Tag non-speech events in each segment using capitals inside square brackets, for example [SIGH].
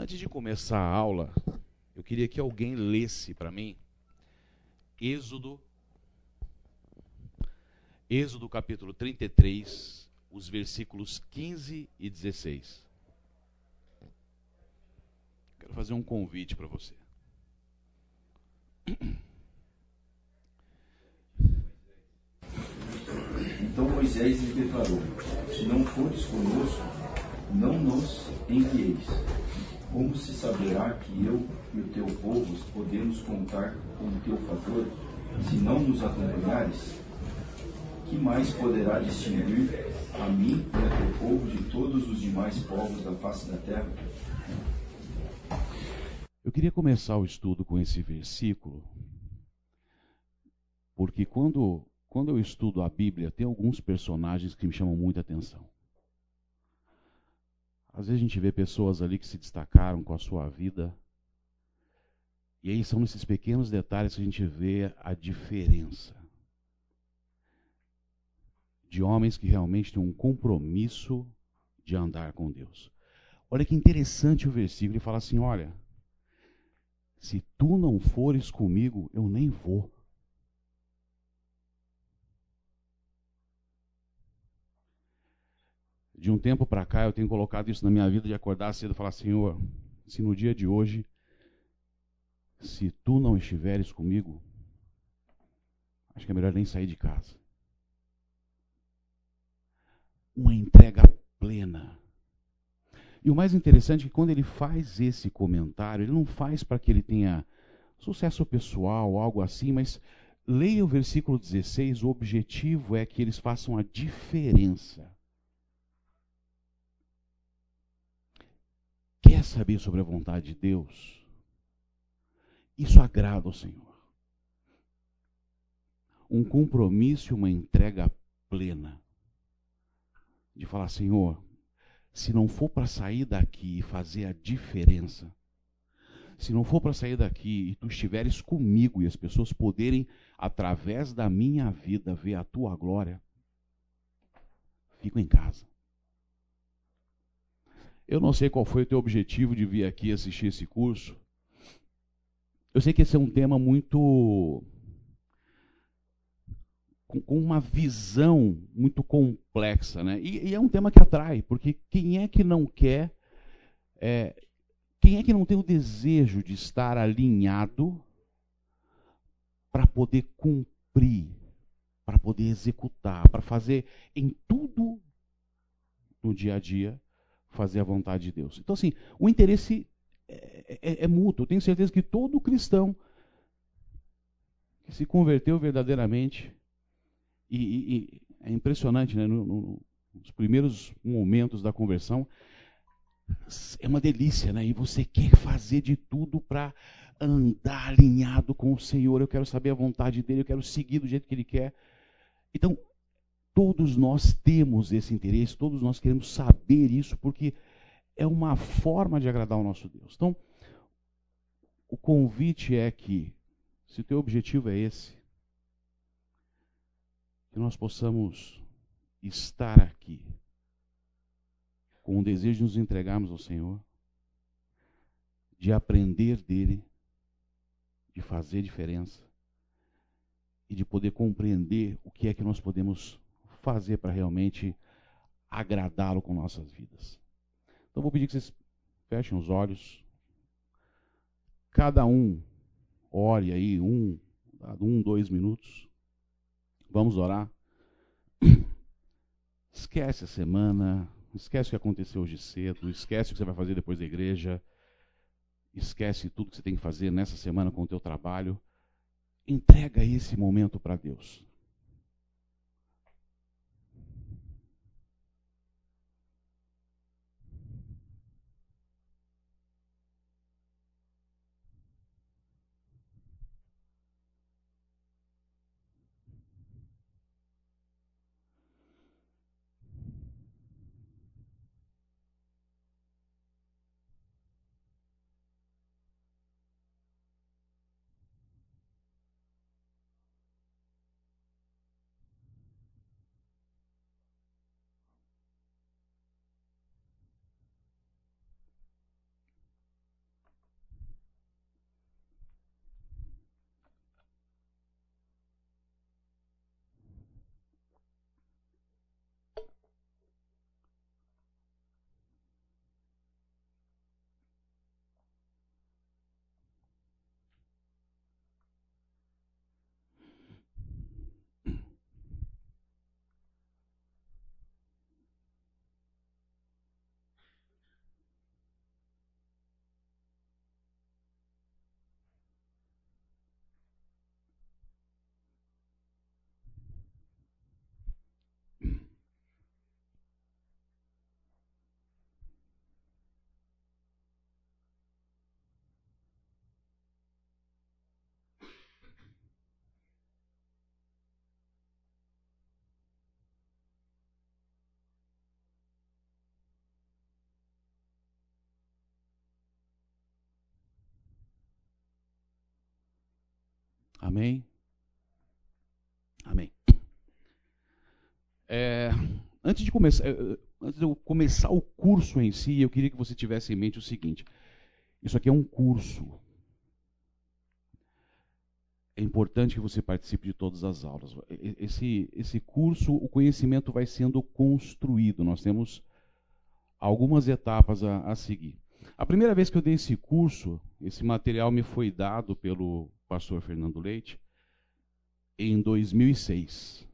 Antes de começar a aula, eu queria que alguém lesse para mim Êxodo Êxodo capítulo 33, os versículos 15 e 16. Quero fazer um convite para você. Então Moisés lhe declarou: Se não fores conosco, não nos envieis. Como se saberá que eu e o teu povo podemos contar com o teu favor, se não nos acompanhares? Que mais poderá distinguir a mim e a teu povo de todos os demais povos da face da terra? Eu queria começar o estudo com esse versículo, porque quando, quando eu estudo a Bíblia, tem alguns personagens que me chamam muita atenção. Às vezes a gente vê pessoas ali que se destacaram com a sua vida. E aí são nesses pequenos detalhes que a gente vê a diferença. De homens que realmente têm um compromisso de andar com Deus. Olha que interessante o versículo, ele fala assim: olha, se tu não fores comigo, eu nem vou. De um tempo para cá eu tenho colocado isso na minha vida de acordar cedo e falar: Senhor, se no dia de hoje, se tu não estiveres comigo, acho que é melhor nem sair de casa. Uma entrega plena. E o mais interessante é que quando ele faz esse comentário, ele não faz para que ele tenha sucesso pessoal, algo assim, mas leia o versículo 16, o objetivo é que eles façam a diferença quer saber sobre a vontade de Deus, isso agrada ao Senhor. Um compromisso e uma entrega plena. De falar, Senhor, se não for para sair daqui e fazer a diferença, se não for para sair daqui e tu estiveres comigo e as pessoas poderem, através da minha vida, ver a tua glória, fico em casa. Eu não sei qual foi o teu objetivo de vir aqui assistir esse curso. Eu sei que esse é um tema muito. com, uma visão muito complexa, né? E, e, é um tema que atrai, porque quem é que não quer. É, quem é que não tem o desejo de estar alinhado para poder cumprir, para poder executar, para fazer em tudo no dia a dia fazer a vontade de Deus. Então, assim, o interesse é, é, é mútuo. Eu tenho certeza que todo cristão que se converteu verdadeiramente, e, e, e é impressionante, né? No, no, nos primeiros momentos da conversão, é uma delícia, né? E você quer fazer de tudo para andar alinhado com o Senhor. Eu quero saber a vontade dele, eu quero seguir do jeito que ele quer. Então, Todos nós temos esse interesse, todos nós queremos saber isso, porque é uma forma de agradar o nosso Deus. Então, o convite é que, se o teu objetivo é esse, que nós possamos estar aqui com o desejo de nos entregarmos ao Senhor, de aprender dele, de fazer diferença e de poder compreender o que é que nós podemos fazer para realmente agradá-lo com nossas vidas. Então vou pedir que vocês fechem os olhos. Cada um ore aí um, um, dois minutos. Vamos orar. [CLEARS THROAT] Esquece a semana, esquece o que aconteceu hoje cedo, esquece o que você vai fazer depois da igreja, esquece tudo que você tem que fazer nessa semana com o teu trabalho. Entrega esse momento para Deus. Amém? Amém. É, antes de começar, é, é, antes de eu começar o curso em si, eu queria que você tivesse em mente o seguinte: isso aqui é um curso. É importante que você participe de todas as aulas. Esse, esse curso, o conhecimento vai sendo construído. Nós temos algumas etapas a, a seguir. A primeira vez que eu dei esse curso, esse material me foi dado pelo pastor Fernando Leite em 2006.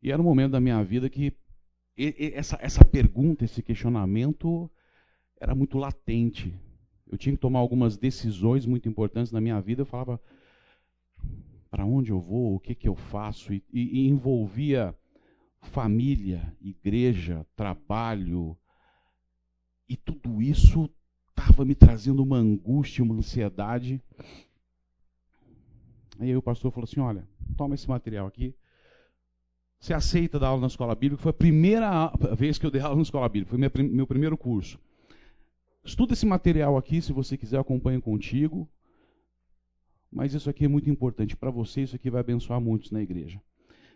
E era um momento da minha vida que essa, essa pergunta, esse questionamento era muito latente. Eu tinha que tomar algumas decisões muito importantes na minha vida. Eu falava, para onde eu vou, o que, que eu faço? E, e, envolvia família, igreja, trabalho. E tudo isso estava me trazendo uma angústia, uma ansiedade. Aí o pastor falou assim: Olha, toma esse material aqui. Você aceita dar aula na escola bíblica? Foi a primeira vez que eu dei aula na escola bíblica, foi meu, primeiro curso. Estuda esse material aqui, se você quiser, acompanhe contigo. Mas isso aqui é muito importante para você, isso aqui vai abençoar muitos na igreja.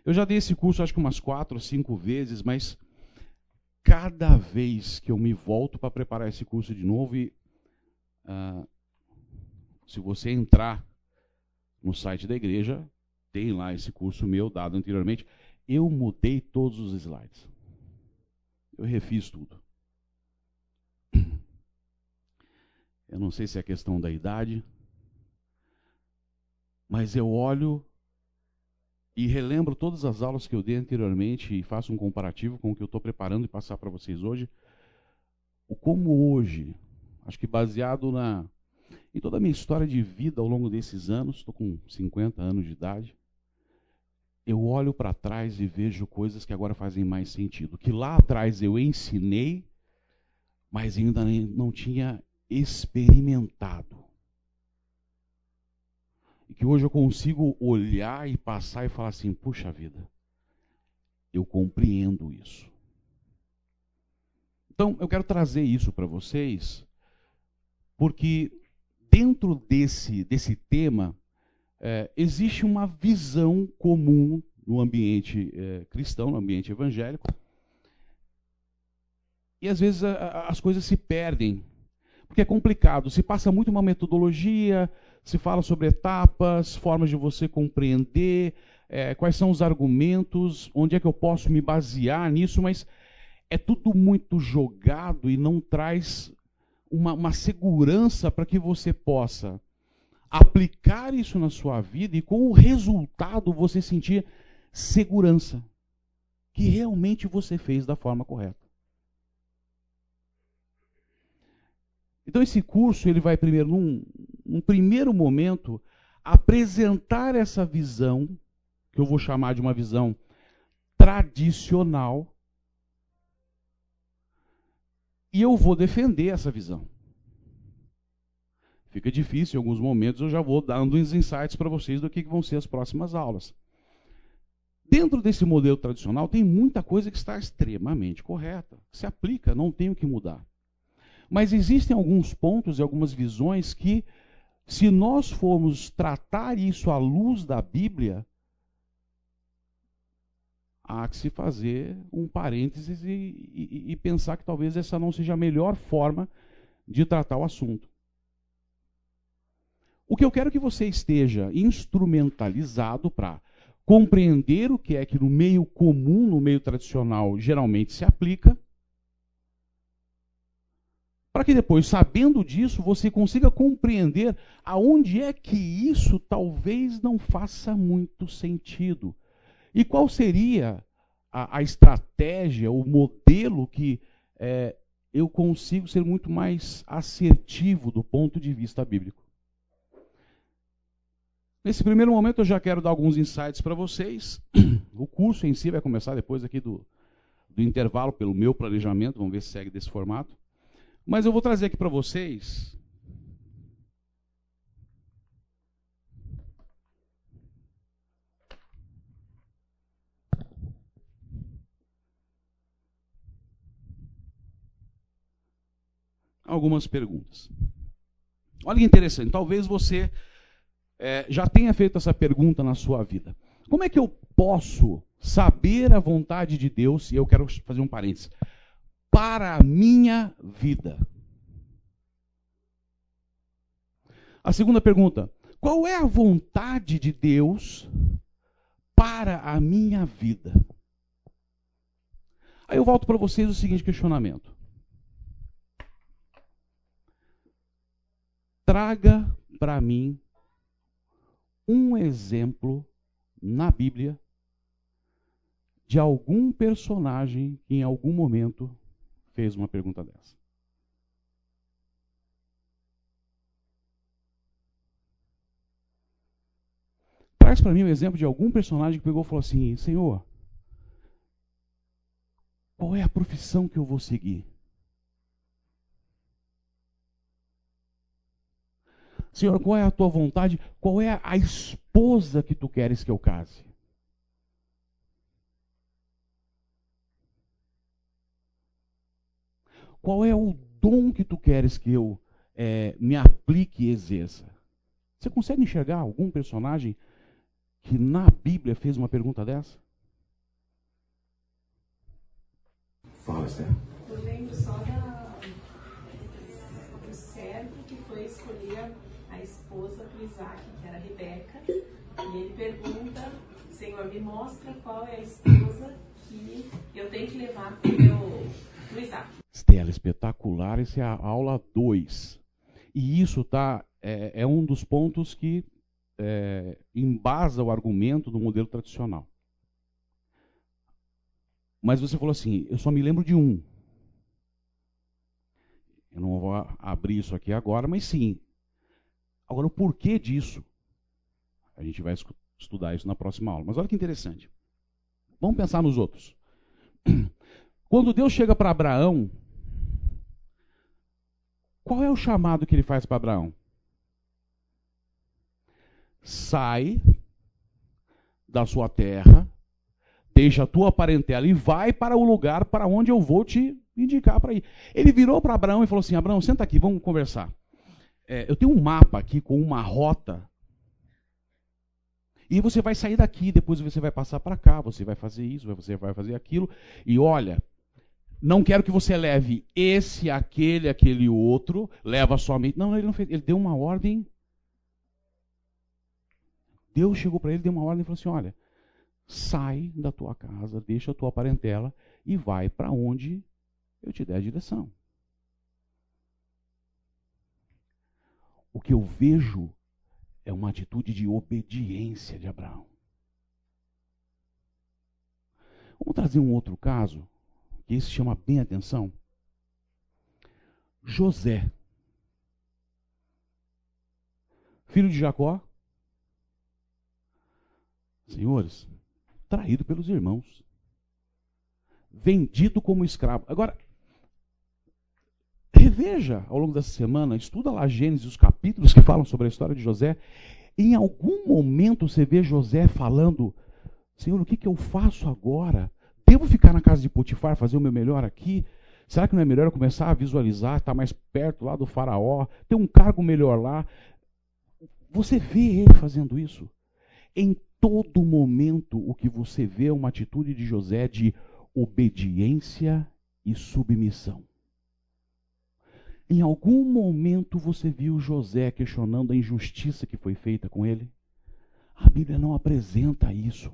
Eu já dei esse curso acho que umas quatro ou cinco vezes, mas cada vez que eu me volto para preparar esse curso de novo, e, uh, se você entrar no site da igreja, tem lá esse curso meu dado anteriormente, eu mudei todos os slides. Eu refiz tudo. [CLEARS THROAT] Eu não sei se é questão da idade, mas eu olho e relembro todas as aulas que eu dei anteriormente e faço um comparativo com o que eu estou preparando e passar para vocês hoje. O como hoje, acho que baseado na em toda a minha história de vida ao longo desses anos, estou com 50 anos de idade, eu olho para trás e vejo coisas que agora fazem mais sentido. Que lá atrás eu ensinei, mas ainda não tinha experimentado. E que hoje eu consigo olhar e passar e falar assim: puxa vida, eu compreendo isso. Então, eu quero trazer isso para vocês, porque dentro desse, desse tema, é, existe uma visão comum no ambiente é, cristão, no ambiente evangélico, e às vezes a, a, as coisas se perdem, porque é complicado. Se passa muito uma metodologia, se fala sobre etapas, formas de você compreender, é, quais são os argumentos, onde é que eu posso me basear nisso, mas é tudo muito jogado e não traz uma, uma segurança para que você possa aplicar isso na sua vida e com o resultado você sentir segurança que realmente você fez da forma correta. Então esse curso ele vai primeiro num, num primeiro momento apresentar essa visão que eu vou chamar de uma visão tradicional e eu vou defender essa visão. Fica difícil em alguns momentos, eu já vou dando uns insights para vocês do que vão ser as próximas aulas. Dentro desse modelo tradicional tem muita coisa que está extremamente correta, se aplica, não tem o que mudar. Mas existem alguns pontos e algumas visões que, se nós formos tratar isso à luz da Bíblia, há que se fazer um parênteses e, e, e pensar que talvez essa não seja a melhor forma de tratar o assunto. O que eu quero que você esteja instrumentalizado para compreender o que é que no meio comum, no meio tradicional, geralmente se aplica, para que depois, sabendo disso, você consiga compreender aonde é que isso talvez não faça muito sentido. E qual seria a, a estratégia, o modelo que é, eu consigo ser muito mais assertivo do ponto de vista bíblico. Nesse primeiro momento eu já quero dar alguns insights para vocês. [CLEARS THROAT] O curso em si vai começar depois aqui do, do intervalo, pelo meu planejamento, vamos ver se segue desse formato. Mas eu vou trazer aqui para vocês algumas perguntas. Olha que interessante, talvez você é, já tenha feito essa pergunta na sua vida. Como é que eu posso saber a vontade de Deus? E eu quero fazer um parênteses. Para a minha vida. A segunda pergunta: qual é a vontade de Deus para a minha vida? Aí eu volto para vocês o seguinte questionamento. Traga para mim um exemplo na Bíblia de algum personagem que em algum momento fez uma pergunta dessa. Traz para mim um exemplo de algum personagem que pegou e falou assim: Senhor, qual é a profissão que eu vou seguir? Senhor, qual é a tua vontade? Qual é a esposa que tu queres que eu case? Qual é o dom que tu queres que eu é, me aplique e exerça? Você consegue enxergar algum personagem que na Bíblia fez uma pergunta dessa? Fala, Esther. Ele pergunta, Senhor, me mostra qual é a esposa que eu tenho que levar para o meu Isaac. Estela, espetacular, essa é a aula 2. E isso tá, é, é um dos pontos que é, embasa o argumento do modelo tradicional. Mas você falou assim, eu só me lembro de um. Eu não vou abrir isso aqui agora, mas sim. Agora, o porquê disso? A gente vai estudar isso na próxima aula. Mas olha que interessante. Vamos pensar nos outros. [CLEARS THROAT] Quando Deus chega para Abraão, qual é o chamado que ele faz para Abraão? sai da sua terra, deixa a tua parentela e vai para o lugar para onde eu vou te indicar para ir. Ele virou para Abraão e falou assim: Abraão, senta aqui, vamos conversar. É, eu tenho um mapa aqui com uma rota. E você vai sair daqui, depois você vai passar para cá, você vai fazer isso, você vai fazer aquilo. E olha, não quero que você leve esse, aquele, aquele outro, leva somente. Não, ele não fez, ele deu uma ordem Deus chegou para ele, deu uma ordem e falou assim: Olha, sai da tua casa, deixa a tua parentela e vai para onde eu te der a direção. O que eu vejo é uma atitude de obediência de Abraão. Vamos trazer um outro caso, que esse chama bem a atenção. José, filho de Jacó, Senhores, traído pelos irmãos. Vendido como escravo. Agora, reveja ao longo dessa semana, estuda lá Gênesis, os capítulos que falam sobre a história de José. Em algum momento você vê José falando: Senhor, o que, que eu faço agora? Devo ficar na casa de Potifar, fazer o meu melhor aqui? Será que não é melhor eu começar a visualizar, estar mais perto lá do faraó, ter um cargo melhor lá? Você vê ele fazendo isso. Em todo momento o que você vê é uma atitude de José de obediência e submissão. Em algum momento você viu José questionando a injustiça que foi feita com ele? A Bíblia não apresenta isso.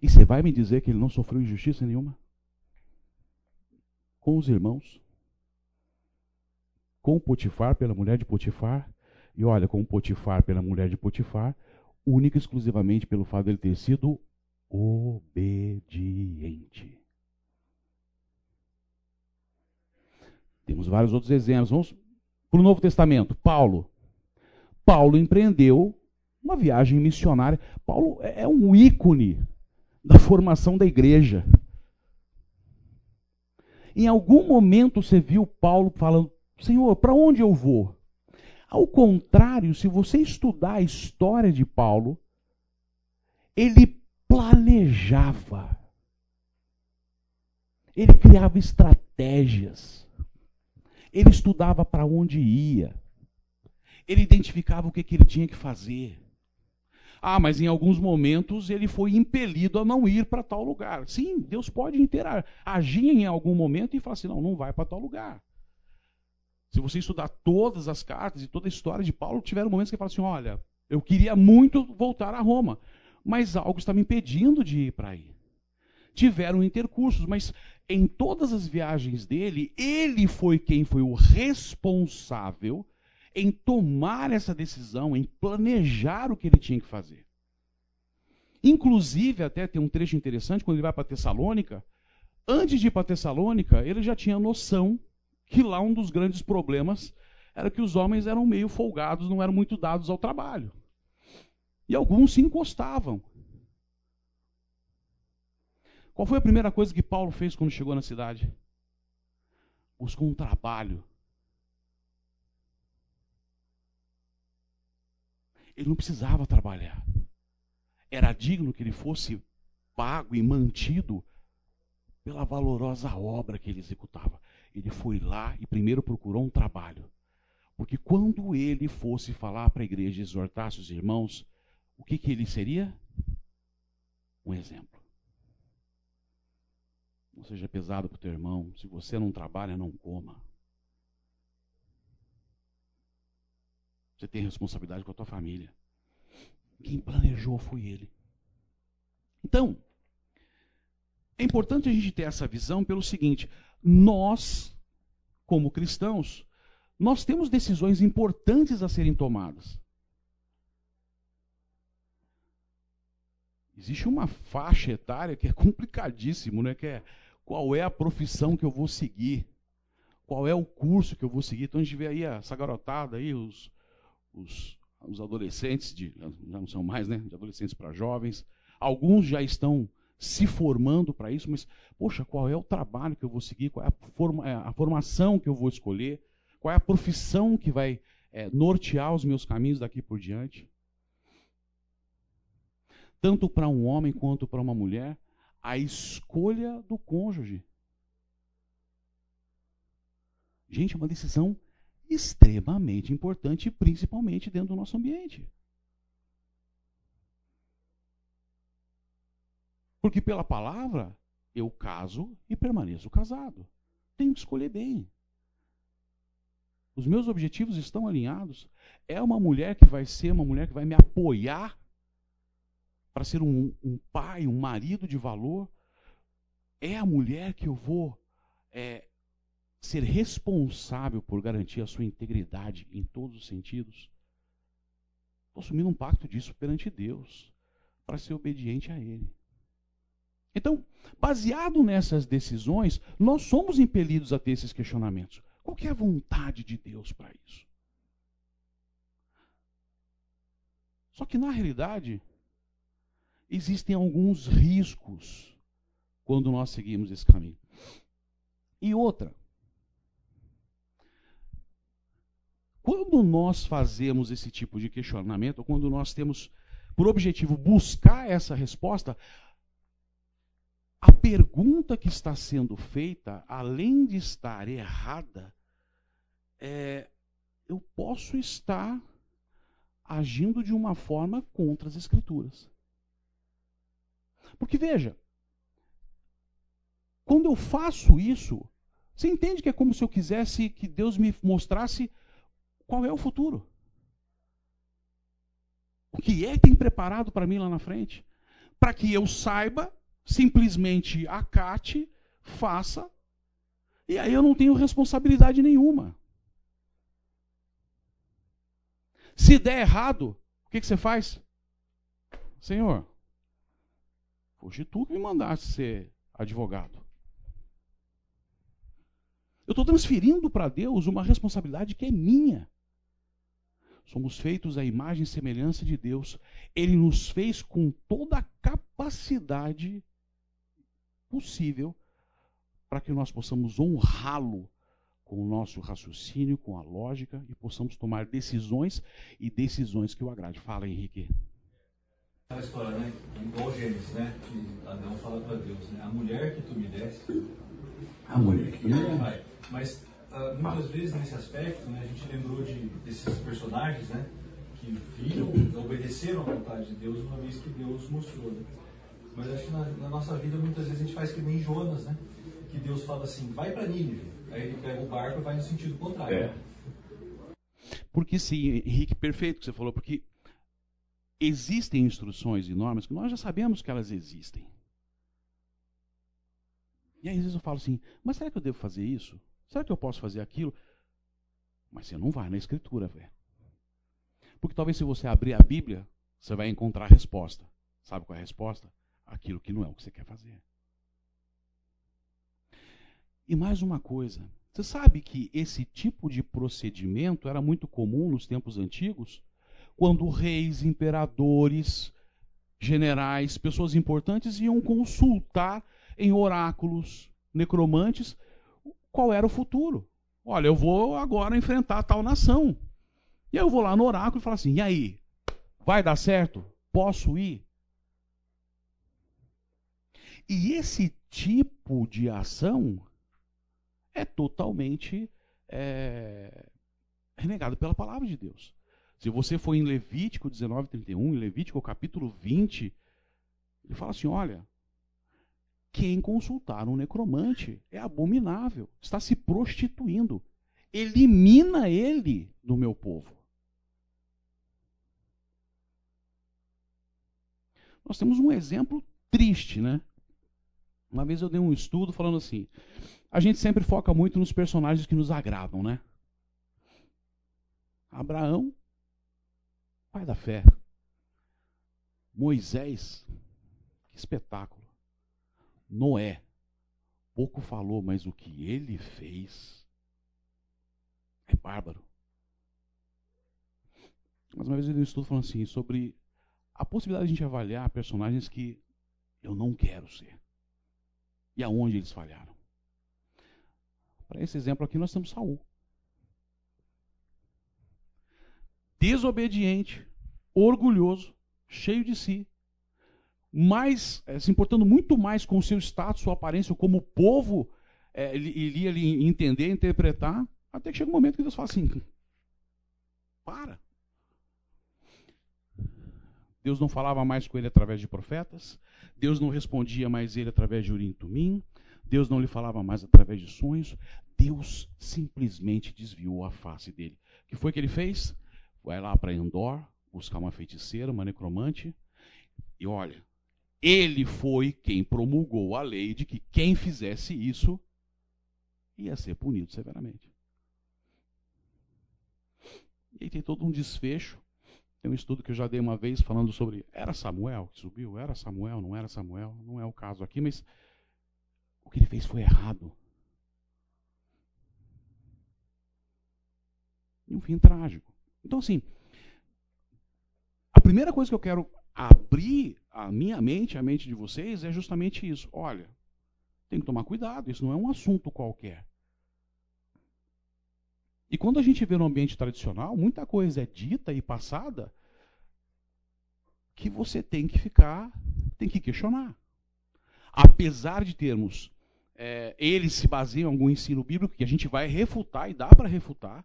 E você vai me dizer que ele não sofreu injustiça nenhuma? Com os irmãos? Com Potifar, pela mulher de Potifar? E olha, com Potifar pela mulher de Potifar, única e exclusivamente pelo fato dele ter sido obediente. Temos vários outros exemplos. Vamos para o Novo Testamento. Paulo. Paulo empreendeu uma viagem missionária. Paulo é, é um ícone da formação da igreja. Em algum momento você viu Paulo falando: Senhor, para onde eu vou? Ao contrário, se você estudar a história de Paulo, ele planejava. Ele criava estratégias. Ele estudava para onde ia. Ele identificava o que, que ele tinha que fazer. Ah, mas em alguns momentos ele foi impelido a não ir para tal lugar. Sim, Deus pode interagir, agir em algum momento e falar assim: não, não vai para tal lugar. Se você estudar todas as cartas e toda a história de Paulo, tiveram momentos que ele fala assim: olha, eu queria muito voltar a Roma, mas algo está me impedindo de ir para aí. Tiveram intercursos, mas em todas as viagens dele, ele foi quem foi o responsável em tomar essa decisão, em planejar o que ele tinha que fazer. Inclusive, até tem um trecho interessante, quando ele vai para Tessalônica, antes de ir para Tessalônica, ele já tinha noção que lá um dos grandes problemas era que os homens eram meio folgados, não eram muito dados ao trabalho. E alguns se encostavam. Qual foi a primeira coisa que Paulo fez quando chegou na cidade? Buscou um trabalho Ele não precisava trabalhar. Era digno que ele fosse pago e mantido pela valorosa obra que ele executava. Ele foi lá e primeiro procurou um trabalho. Porque quando ele fosse falar para a igreja, exortasse os irmãos, o que, que ele seria? Um exemplo. Não seja pesado para o teu irmão. Se você não trabalha, não coma. Você tem responsabilidade com a tua família. Quem planejou foi ele. Então, é importante a gente ter essa visão pelo seguinte: nós, como cristãos, nós temos decisões importantes a serem tomadas. Existe uma faixa etária que é complicadíssimo, né? Que é qual é a profissão que eu vou seguir, qual é o curso que eu vou seguir. Então a gente vê aí essa garotada aí, os, os, os adolescentes, de, já não são mais, né? De adolescentes para jovens. Alguns já estão se formando para isso, mas, poxa, qual é o trabalho que eu vou seguir? Qual é a, forma, é, a formação que eu vou escolher? Qual é a profissão que vai é, nortear os meus caminhos daqui por diante? Tanto para um homem quanto para uma mulher, a escolha do cônjuge. Gente, é uma decisão extremamente importante, principalmente dentro do nosso ambiente. Porque pela palavra eu caso e permaneço casado. Tenho que escolher bem. Os meus objetivos estão alinhados. É uma mulher que vai ser uma mulher que vai me apoiar para ser um, um, pai, um marido de valor. É a mulher que eu vou é, ser responsável por garantir a sua integridade em todos os sentidos, estou assumindo um pacto disso perante Deus, para ser obediente a Ele. Então, baseado nessas decisões, nós somos impelidos a ter esses questionamentos. Qual é a vontade de Deus para isso? Só que, na realidade, existem alguns riscos quando nós seguimos esse caminho. E outra, Quando nós fazemos esse tipo de questionamento, quando nós temos por objetivo buscar essa resposta, a pergunta que está sendo feita, além de estar errada, é: eu posso estar agindo de uma forma contra as Escrituras. Porque veja, quando eu faço isso, você entende que é como se eu quisesse que Deus me mostrasse qual é o futuro? O que é que tem preparado para mim lá na frente? Para que eu saiba, simplesmente acate, faça, e aí eu não tenho responsabilidade nenhuma. Se der errado, o que, que você faz? Senhor, foste tu me mandaste ser advogado. Eu estou transferindo para Deus uma responsabilidade que é minha. Somos feitos à imagem e semelhança de Deus. Ele nos fez com toda a capacidade possível para que nós possamos honrá-lo com o nosso raciocínio, com a lógica e possamos tomar decisões e decisões que o agrade. Fala, Henrique. A história, né? Igual Gênesis, né? Que Adão fala para Deus, né? A mulher que tu me deste. A mulher que tu me deste. Mas uh, muitas vezes nesse aspecto, né, a gente lembrou de, desses personagens, né? Que viram, obedeceram à vontade de Deus uma vez que Deus mostrou. Né? Mas acho que na, na, nossa vida muitas vezes a gente faz que nem Jonas, né? Que Deus fala assim, vai para Nínive. Aí ele pega o barco e vai no sentido contrário. É. Porque sim, Henrique, perfeito que você falou, porque existem instruções e normas que nós já sabemos que elas existem. E aí às vezes eu falo assim, mas será que eu devo fazer isso? Será que eu posso fazer aquilo? Mas você não vai na escritura, velho. Porque talvez se você abrir a Bíblia, você vai encontrar a resposta. Sabe qual é a resposta? Aquilo que não é o que você quer fazer. E mais uma coisa, você sabe que esse tipo de procedimento era muito comum nos tempos antigos? Quando reis, imperadores, generais, pessoas importantes iam consultar em oráculos, necromantes, qual era o futuro. Olha, eu vou agora enfrentar tal nação. E aí eu vou lá no oráculo e falo assim: e aí? Vai dar certo? Posso ir? E esse tipo de ação é totalmente é, renegado pela palavra de Deus. Se você for em Levítico 19, 31, em Levítico capítulo 20, ele fala assim: olha, quem consultar um necromante é abominável, está se prostituindo. Elimina ele do meu povo. Nós temos um exemplo triste, né? Uma vez eu dei um estudo falando assim: a gente sempre foca muito nos personagens que nos agradam, né? Abraão, pai da fé. Moisés, que espetáculo. Noé. Pouco falou, mas o que ele fez é bárbaro. Mas uma vez eu dei um estudo falando assim sobre a possibilidade de a gente avaliar personagens que eu não quero ser. E aonde eles falharam. Para esse exemplo aqui nós temos Saul. Desobediente, orgulhoso, cheio de si, mais, é, se importando muito mais com o seu status, sua aparência, como o povo é, iria ele entender, interpretar, até que chega um momento que Deus fala assim: para. Deus não falava mais com ele através de profetas, Deus não respondia mais ele através de Urim Tumim, Deus não lhe falava mais através de sonhos, Deus simplesmente desviou a face dele. O que foi que ele fez? Vai lá para Endor, buscar uma feiticeira, uma necromante, e olha, ele foi quem promulgou a lei de que quem fizesse isso ia ser punido severamente. E aí tem todo um desfecho. Tem um estudo que eu já dei uma vez falando sobre era Samuel que subiu, era Samuel, não era Samuel, não é o caso aqui, mas o que ele fez foi errado. E um fim trágico. Então, assim, a primeira coisa que eu quero abrir a minha mente, a mente de vocês, é justamente isso. Olha, tem que tomar cuidado, isso não é um assunto qualquer. E quando a gente vê no ambiente tradicional, muita coisa é dita e passada que você tem que ficar, tem que questionar. Apesar de termos, é, eles se baseiam em algum ensino bíblico que a gente vai refutar e dá para refutar,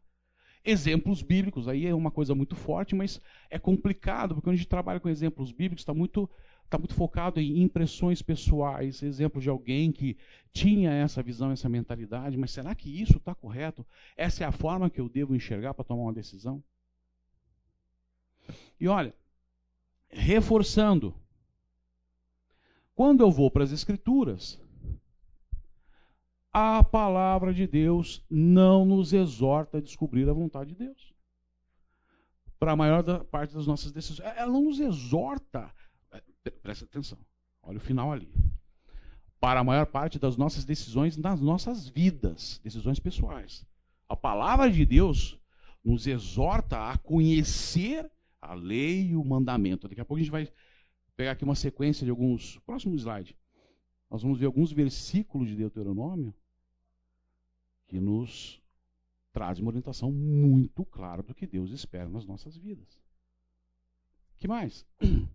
exemplos bíblicos. Aí é uma coisa muito forte, mas é complicado, porque quando a gente trabalha com exemplos bíblicos, está muito, tá muito focado em impressões pessoais, exemplos de alguém que tinha essa visão, essa mentalidade, mas será que isso está correto? Essa é a forma que eu devo enxergar para tomar uma decisão? E olha, reforçando, quando eu vou para as Escrituras, a palavra de Deus não nos exorta a descobrir a vontade de Deus. Para a maior da, parte das nossas decisões. Ela não nos exorta. É, presta atenção. Olha o final ali. Para a maior parte das nossas decisões nas nossas vidas, decisões pessoais. A palavra de Deus nos exorta a conhecer a lei e o mandamento. Daqui a pouco a gente vai pegar aqui uma sequência de alguns. Próximo slide. Nós vamos ver alguns versículos de Deuteronômio que nos traz uma orientação muito clara do que Deus espera nas nossas vidas. que mais? [CLEARS THROAT]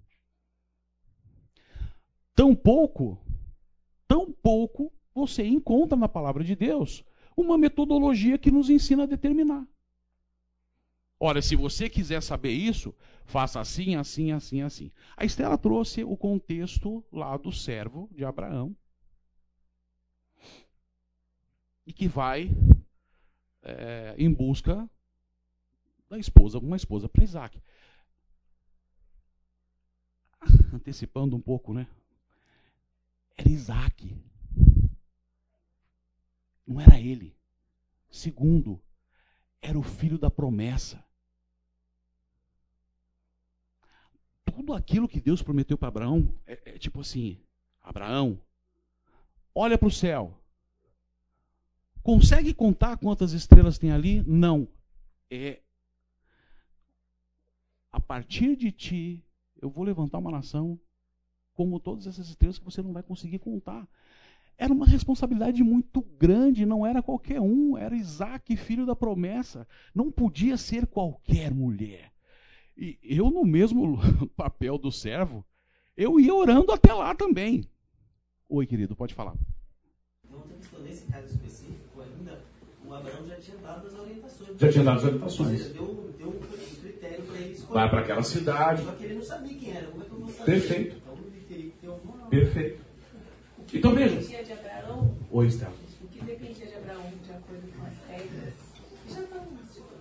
Tão pouco, tão pouco você encontra na palavra de Deus uma metodologia que nos ensina a determinar. Olha, se você quiser saber isso, faça assim, assim, assim, assim. A Estela trouxe o contexto lá do servo de Abraão. E que vai é, em busca da esposa, uma esposa para Isaac. Antecipando um pouco, né? Era Isaac. Não era ele. Segundo, era o filho da promessa. Tudo aquilo que Deus prometeu para Abraão é, é tipo assim: Abraão, olha para o céu. Consegue contar quantas estrelas tem ali? Não. É a partir de ti, eu vou levantar uma nação como todas essas estrelas que você não vai conseguir contar. Era uma responsabilidade muito grande, não era qualquer um, era Isaac, filho da promessa. Não podia ser qualquer mulher. E eu, no mesmo [LAUGHS] papel do servo, eu ia orando até lá também. Oi, querido, pode falar. Então, nesse caso o Abraão já tinha dado as orientações. Já tinha dado as orientações. Ou seja, deu, deu um critério para ele escolher. Vai para aquela cidade. Só que ele não sabia quem era. Como é que eu vou saber? Perfeito. Então ele teria que ter alguma. Perfeito. Então veja. de Abraão. Oi, Estela. O que dependia de Abraão, de acordo com as regras, já não,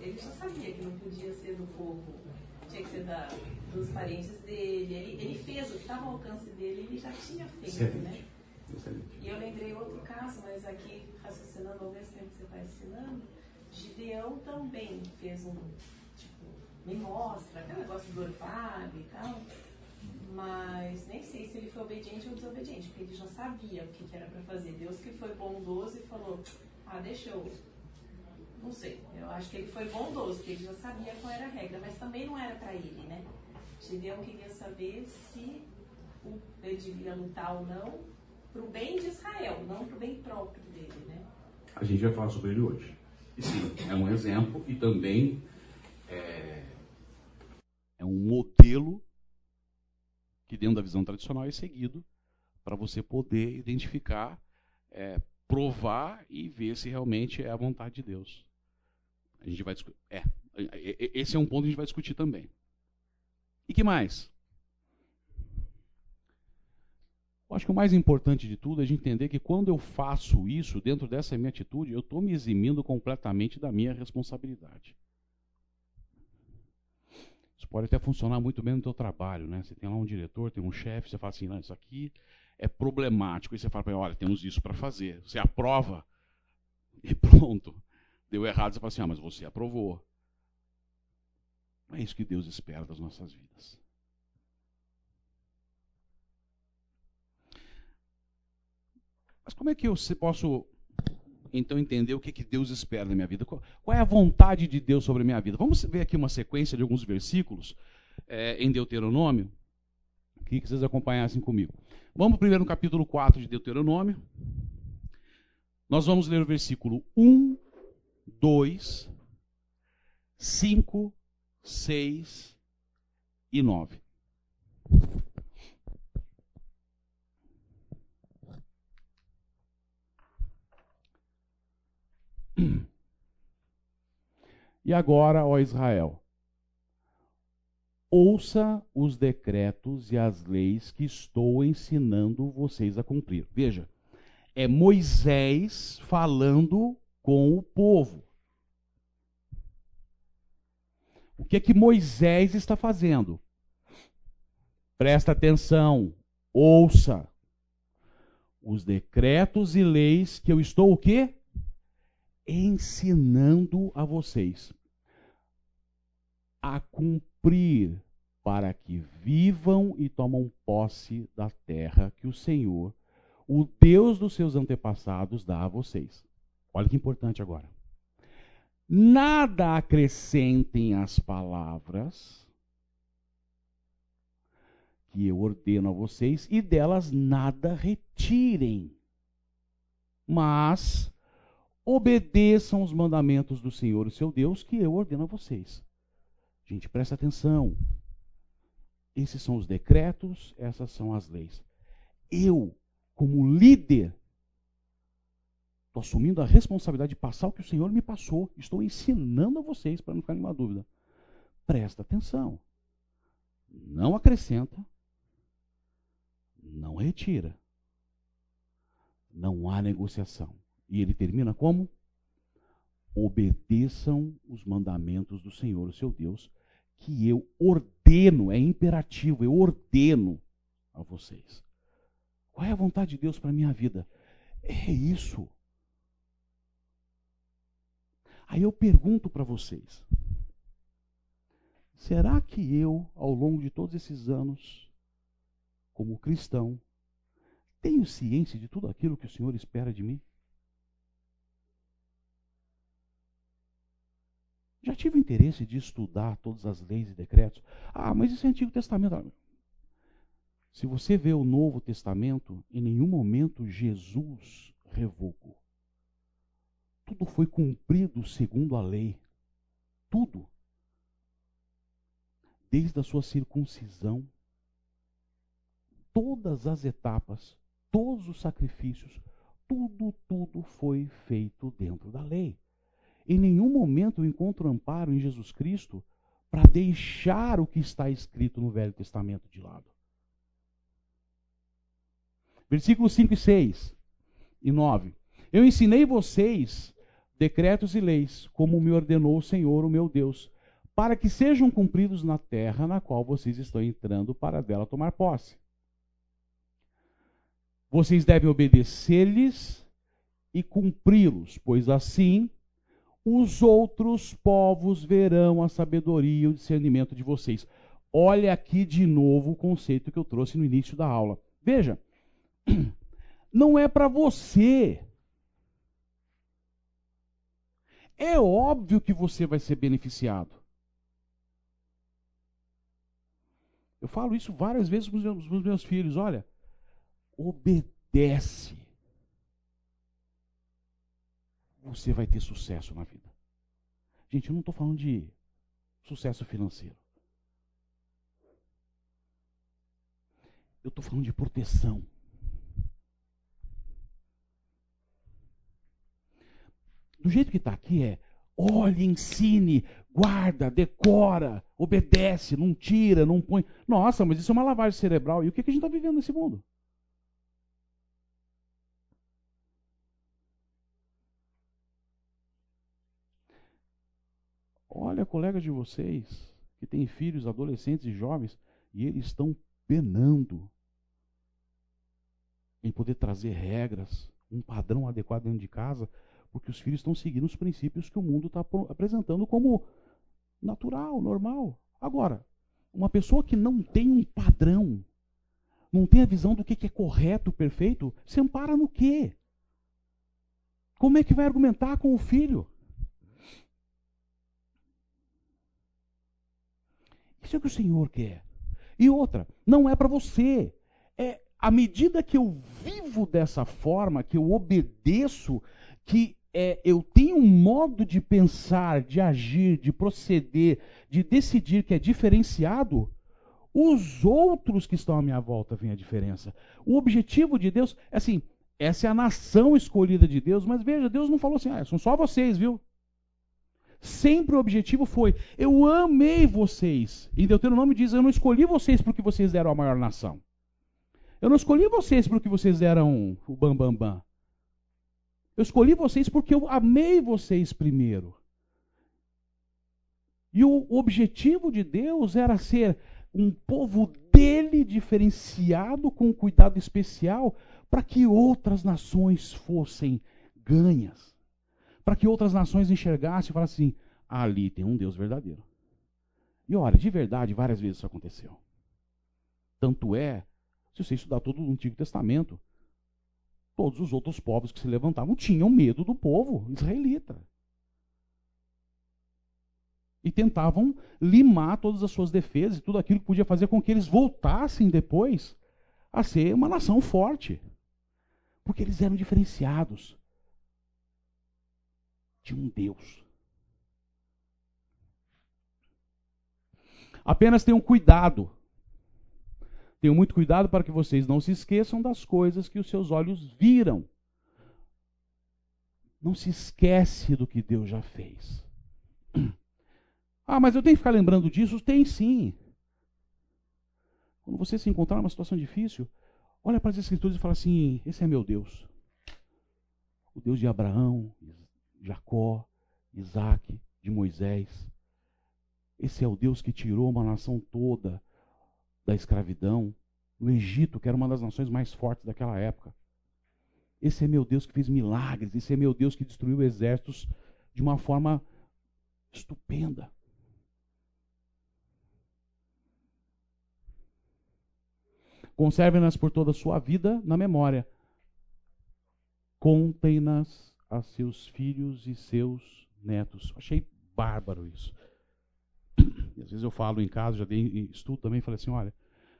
ele já sabia que não podia ser do povo, tinha que ser da, dos parentes dele. Ele, ele fez o que estava ao alcance dele, ele já tinha feito, Excelente. né? Excelente. E eu lembrei outro caso, mas aqui, raciocinando ao mesmo tempo que você está ensinando, Gideão também fez um, tipo, me mostra, aquele negócio do orvalho e tal mas nem sei se ele foi obediente ou desobediente, porque ele já sabia o que, que era para fazer. Deus que foi bondoso e falou, ah, deixa eu. Não sei, eu acho que ele foi bondoso, porque ele já sabia qual era a regra, mas também não era para ele, né? Gideão queria saber se ele devia lutar ou não para o bem de Israel, não para o bem próprio dele, né? A gente vai falar sobre ele hoje. E sim, é um exemplo e também é, é um modelo que dentro da visão tradicional é seguido para você poder identificar, é, provar e ver se realmente é a vontade de Deus. A gente vai é, esse é um ponto que a gente vai discutir também. E que mais? Eu acho que o mais importante de tudo é a gente entender que quando eu faço isso, dentro dessa minha atitude, eu estou me eximindo completamente da minha responsabilidade. Isso pode até funcionar muito bem no teu trabalho, né? Você tem lá um diretor, tem um chefe, você fala assim, não, isso aqui é problemático. E você fala para ele, olha, temos isso para fazer. Você aprova e [LAUGHS] pronto. Deu errado, você fala assim, ah, mas você aprovou. É isso que Deus espera das nossas vidas. Mas como é que eu posso então entender o que, que Deus espera da minha vida. Qual, qual, é a vontade de Deus sobre a minha vida? Vamos ver aqui uma sequência de alguns versículos é, em Deuteronômio. Queria que vocês acompanhassem comigo. Vamos primeiro no capítulo 4 de Deuteronômio. Nós vamos ler o versículo 1, 2, 5, 6 e 9. E agora, ó Israel, ouça os decretos e as leis que estou ensinando vocês a cumprir. Veja, é Moisés falando com o povo. O que é que Moisés está fazendo? Presta atenção, ouça os decretos e leis que eu estou o quê? Ensinando a vocês a cumprir para que vivam e tomam posse da terra que o Senhor, o Deus dos seus antepassados, dá a vocês. Olha que importante agora. Nada acrescentem às palavras que eu ordeno a vocês e delas nada retirem. Mas obedeçam os mandamentos do Senhor, o seu Deus, que eu ordeno a vocês. Gente, presta atenção. Esses são os decretos, essas são as leis. Eu, como líder Estou assumindo a responsabilidade de passar o que o Senhor me passou. Estou ensinando a vocês para não ficar nenhuma dúvida. Presta atenção. Não acrescenta. Não retira. Não há negociação. E ele termina como? Obedeçam os mandamentos do Senhor, o seu Deus, que eu ordeno, é imperativo, eu ordeno a vocês. Qual é a vontade de Deus para a minha vida? É isso. Aí eu pergunto para vocês: será que eu, ao longo de todos esses anos, como cristão, tenho ciência de tudo aquilo que o Senhor espera de mim? Já tive interesse de estudar todas as leis e decretos. Ah, mas isso é Antigo Testamento. Se você vê o Novo Testamento, em nenhum momento Jesus revogou. Tudo foi cumprido segundo a lei. Tudo. Desde a sua circuncisão, todas as etapas, todos os sacrifícios, tudo, tudo foi feito dentro da lei. Em nenhum momento eu encontro amparo em Jesus Cristo para deixar o que está escrito no Velho Testamento de lado. Versículos 5 e 6 e 9. Eu ensinei vocês decretos e leis, como me ordenou o Senhor, o meu Deus, para que sejam cumpridos na terra na qual vocês estão entrando para dela tomar posse. Vocês devem obedecer-lhes e cumpri-los, pois assim os outros povos verão a sabedoria e o discernimento de vocês. Olha aqui de novo o conceito que eu trouxe no início da aula. Veja, [CLEARS THROAT] não é para você é óbvio que você vai ser beneficiado. Eu falo isso várias vezes para os meus, filhos: olha, obedece. Você vai ter sucesso na vida. Gente, eu não estou falando de sucesso financeiro. Eu estou falando de proteção. do jeito que está aqui é: olhe, ensine, guarda, decora, obedece, não tira, não põe. Nossa, mas isso é uma lavagem cerebral. E o que, que a gente está vivendo nesse mundo? Olha, colegas de vocês que têm filhos, adolescentes e jovens, e eles estão penando em poder trazer regras, um padrão adequado dentro de casa, porque os filhos estão seguindo os princípios que o mundo está apresentando como natural, normal. Agora, uma pessoa que não tem um padrão, não tem a visão do que é correto, perfeito, se ampara no quê? Como é que vai argumentar com o filho? Isso é o que o Senhor quer. E outra, não é para você. É à medida que eu vivo dessa forma, que eu obedeço, que é, eu tenho um modo de pensar, de agir, de proceder, de decidir que é diferenciado, os outros que estão à minha volta veem a diferença. O objetivo de Deus é assim: essa é a nação escolhida de Deus, mas veja, Deus não falou assim, ah, são só vocês, viu? Sempre o objetivo foi: eu amei vocês. Em Deuteronômio diz: eu não escolhi vocês porque vocês eram a maior nação. Eu não escolhi vocês porque vocês eram o bambambam. Bam, bam. Eu escolhi vocês porque eu amei vocês primeiro. E o objetivo de Deus era ser um povo dele diferenciado com um cuidado especial para que outras nações fossem ganhas. Para que outras nações enxergassem e falassem assim: ali tem um Deus verdadeiro. E olha, de verdade, várias vezes isso aconteceu. Tanto é, se você estudar todo o Antigo Testamento, Todos os outros povos que se levantavam tinham medo do povo israelita. E tentavam limar todas as suas defesas e tudo aquilo que podia fazer com que eles voltassem depois a ser uma nação forte. Porque eles eram diferenciados de um Deus. Apenas tenham cuidado Tenham muito cuidado para que vocês não se esqueçam das coisas que os seus olhos viram. Não se esquece do que Deus já fez. [CLEARS THROAT] Ah, mas eu tenho que ficar lembrando disso? Tem sim. Quando você se encontrar numa situação difícil, olha para as Escrituras e fala assim: Esse é meu Deus. O Deus de Abraão, Jacó, Isaac, de Moisés. Esse é o Deus que tirou uma nação toda da escravidão, no Egito, que era uma das nações mais fortes daquela época. Esse é meu Deus que fez milagres, esse é meu Deus que destruiu exércitos de uma forma estupenda. Conserve-nas por toda a sua vida na memória. Contem-nas a seus filhos e seus netos. Achei bárbaro isso. E às vezes eu falo em casa, já dei estudo também, falei assim, olha,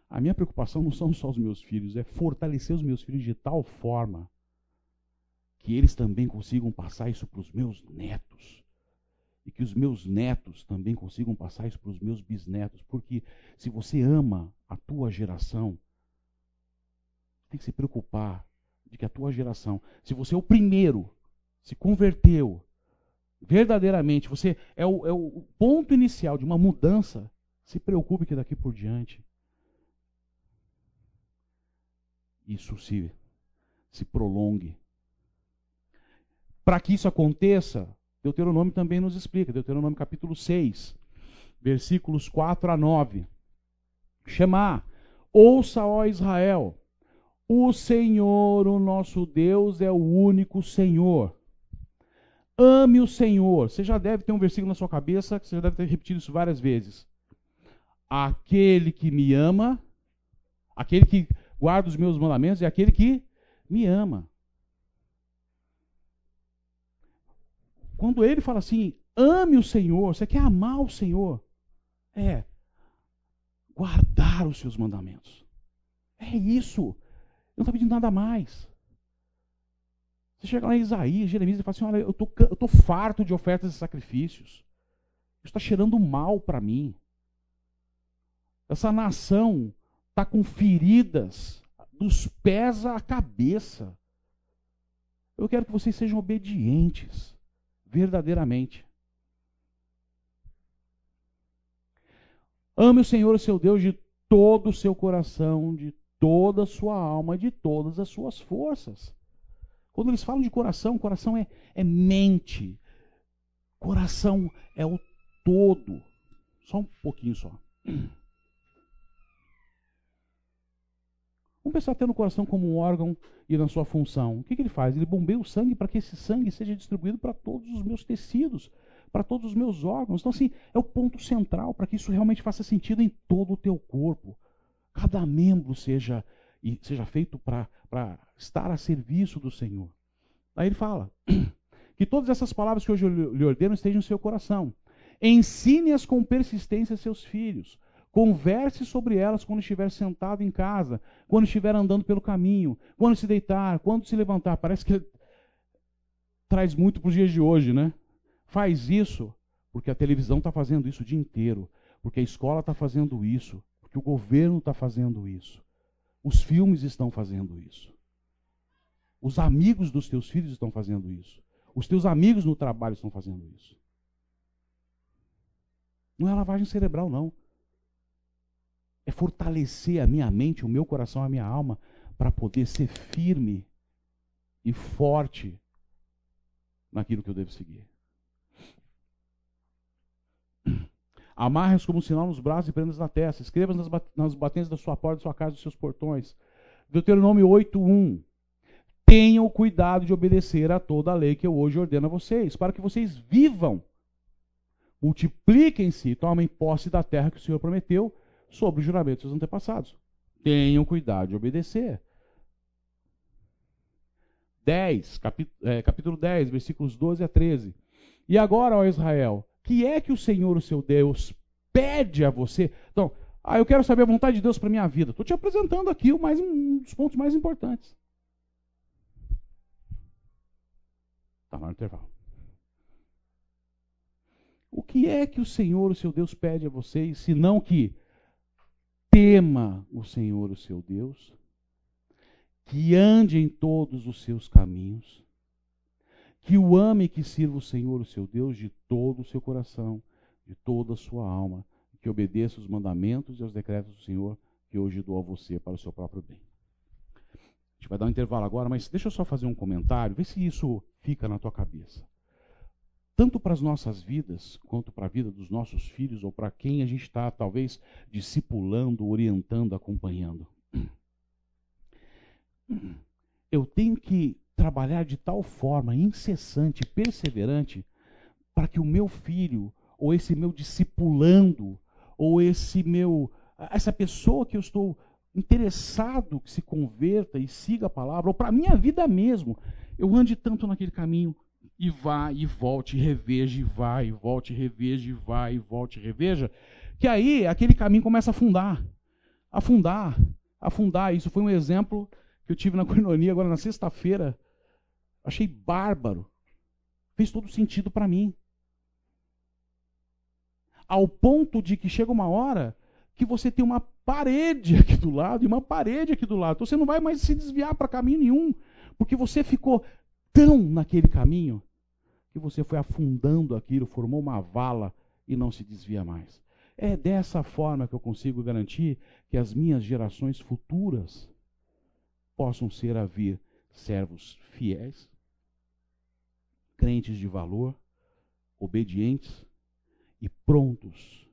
a minha preocupação não são só os meus filhos, é fortalecer os meus filhos de tal forma que eles também consigam passar isso para os meus netos. E que os meus netos também consigam passar isso para os meus bisnetos. Porque se você ama a tua geração, tem que se preocupar de que a tua geração, se você é o primeiro, se converteu, verdadeiramente, você é o, é o ponto inicial de uma mudança, se preocupe que daqui por diante isso se, se prolongue. Para que isso aconteça, Deuteronômio também nos explica, Deuteronômio capítulo 6, versículos 4 a 9. Chamar, ouça, ó Israel, o Senhor, o nosso Deus, é o único Senhor. Ame o Senhor. Você já deve ter um versículo na sua cabeça, você já deve ter repetido isso várias vezes. Aquele que me ama, aquele que guarda os meus mandamentos, é aquele que me ama. Quando ele fala assim, ame o Senhor, você quer amar o Senhor? É guardar os seus mandamentos. É isso. Eu não estou pedindo nada mais. Você chega lá em Isaías, Jeremias e fala assim: Olha, eu tô, estou farto de ofertas e sacrifícios. Isso está cheirando mal para mim. Essa nação está com feridas dos pés à cabeça. Eu quero que vocês sejam obedientes, verdadeiramente. Ame o Senhor, seu Deus, de todo o seu coração, de toda a sua alma, de todas as suas forças. Quando eles falam de coração, coração é, é mente. Coração é o todo. Só um pouquinho só. Vamos pensar até no coração como um órgão e na sua função. O que, que ele faz? Ele bombeia o sangue para que esse sangue seja distribuído para todos os meus tecidos, para todos os meus órgãos. Então, assim, é o ponto central para que isso realmente faça sentido em todo o teu corpo cada membro seja, seja feito para estar a serviço do Senhor. Aí ele fala [CLEARS THROAT] que todas essas palavras que hoje eu lhe ordeno estejam no seu coração. Ensine-as com persistência a seus filhos. Converse sobre elas quando estiver sentado em casa, quando estiver andando pelo caminho, quando se deitar, quando se levantar. Parece que [LAUGHS] traz muito para os dias de hoje, né? Faz isso porque a televisão está fazendo isso o dia inteiro, porque a escola está fazendo isso, que o governo está fazendo isso. Os filmes estão fazendo isso. Os amigos dos teus filhos estão fazendo isso. Os teus amigos no trabalho estão fazendo isso. Não é lavagem cerebral, não. É fortalecer a minha mente, o meu coração, a minha alma, para poder ser firme e forte naquilo que eu devo seguir. Amarre-os como um sinal nos braços e prendas na testa. Escreva nas, nas batentes da sua porta, da sua casa, dos seus portões. Deuteronômio 8.1 Tenham cuidado de obedecer a toda a lei que eu hoje ordeno a vocês, para que vocês vivam, multipliquem-se e tomem posse da terra que o Senhor prometeu sobre o juramento dos seus antepassados. Tenham cuidado de obedecer. 10, é, capítulo 10, versículos 12 a 13. E agora, ó Israel, que é que o Senhor, o seu Deus, pede a você. Então, ah, eu quero saber a vontade de Deus para minha vida. Estou te apresentando aqui o mais, um dos pontos mais importantes. Está no intervalo. O que é que o Senhor, o seu Deus, pede a vocês, senão que tema o Senhor, o seu Deus, que ande em todos os seus caminhos, que o ame e que sirva o Senhor, o seu Deus, de todo o seu coração, de toda a sua alma, que obedeça os mandamentos e os decretos do Senhor que hoje dou a você para o seu próprio bem. A gente vai dar um intervalo agora, mas deixa eu só fazer um comentário, vê se isso fica na tua cabeça. Tanto para as nossas vidas, quanto para a vida dos nossos filhos, ou para quem a gente está, talvez, discipulando, orientando, acompanhando. Eu tenho que trabalhar de tal forma incessante, perseverante, para que o meu filho, ou esse meu discipulando, ou esse meu essa pessoa que eu estou interessado que se converta e siga a palavra, ou para a minha vida mesmo, eu ande tanto naquele caminho e vá e volte, e reveja, e vá e volte, e reveja, e vá e volte, e reveja, que aí aquele caminho começa a afundar, afundar, afundar. Isso foi um exemplo que eu tive na [LAUGHS] coinonia agora na sexta-feira. Achei bárbaro. Fez todo sentido para mim. Ao ponto de que chega uma hora que você tem uma parede aqui do lado e uma parede aqui do lado. Então você não vai mais se desviar para caminho nenhum, porque você ficou tão naquele caminho que você foi afundando aquilo, formou uma vala e não se desvia mais. É dessa forma que eu consigo garantir que as minhas gerações futuras possam ser a vir servos fiéis, crentes de valor, obedientes e prontos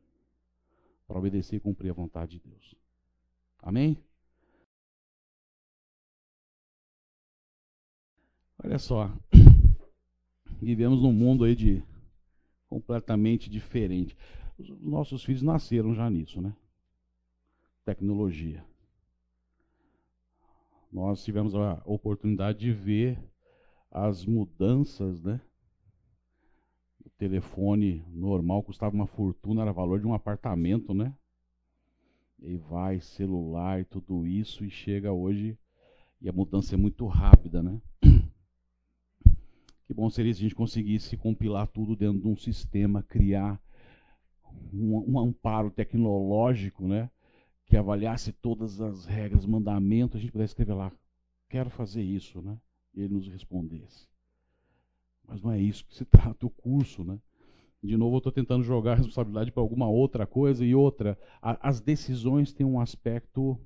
para obedecer e cumprir a vontade de Deus. Amém? Olha só, [CLEARS THROAT] vivemos num mundo aí de completamente diferente. Os nossos filhos nasceram já nisso, né? Tecnologia. Nós tivemos a oportunidade de ver as mudanças, né? O telefone normal custava uma fortuna, era valor de um apartamento, né? E vai, celular e tudo isso, e chega hoje, e a mudança é muito rápida, né? Que bom seria se a gente conseguisse compilar tudo dentro de um sistema, criar um, um amparo tecnológico, né? Que avaliasse todas as regras, mandamentos, a gente pudesse escrever lá, quero fazer isso, né? E ele nos respondesse. Mas não é isso que se [LAUGHS] trata o curso, né? De novo, eu estou tentando jogar a responsabilidade para alguma outra coisa e outra. A, as decisões têm um aspecto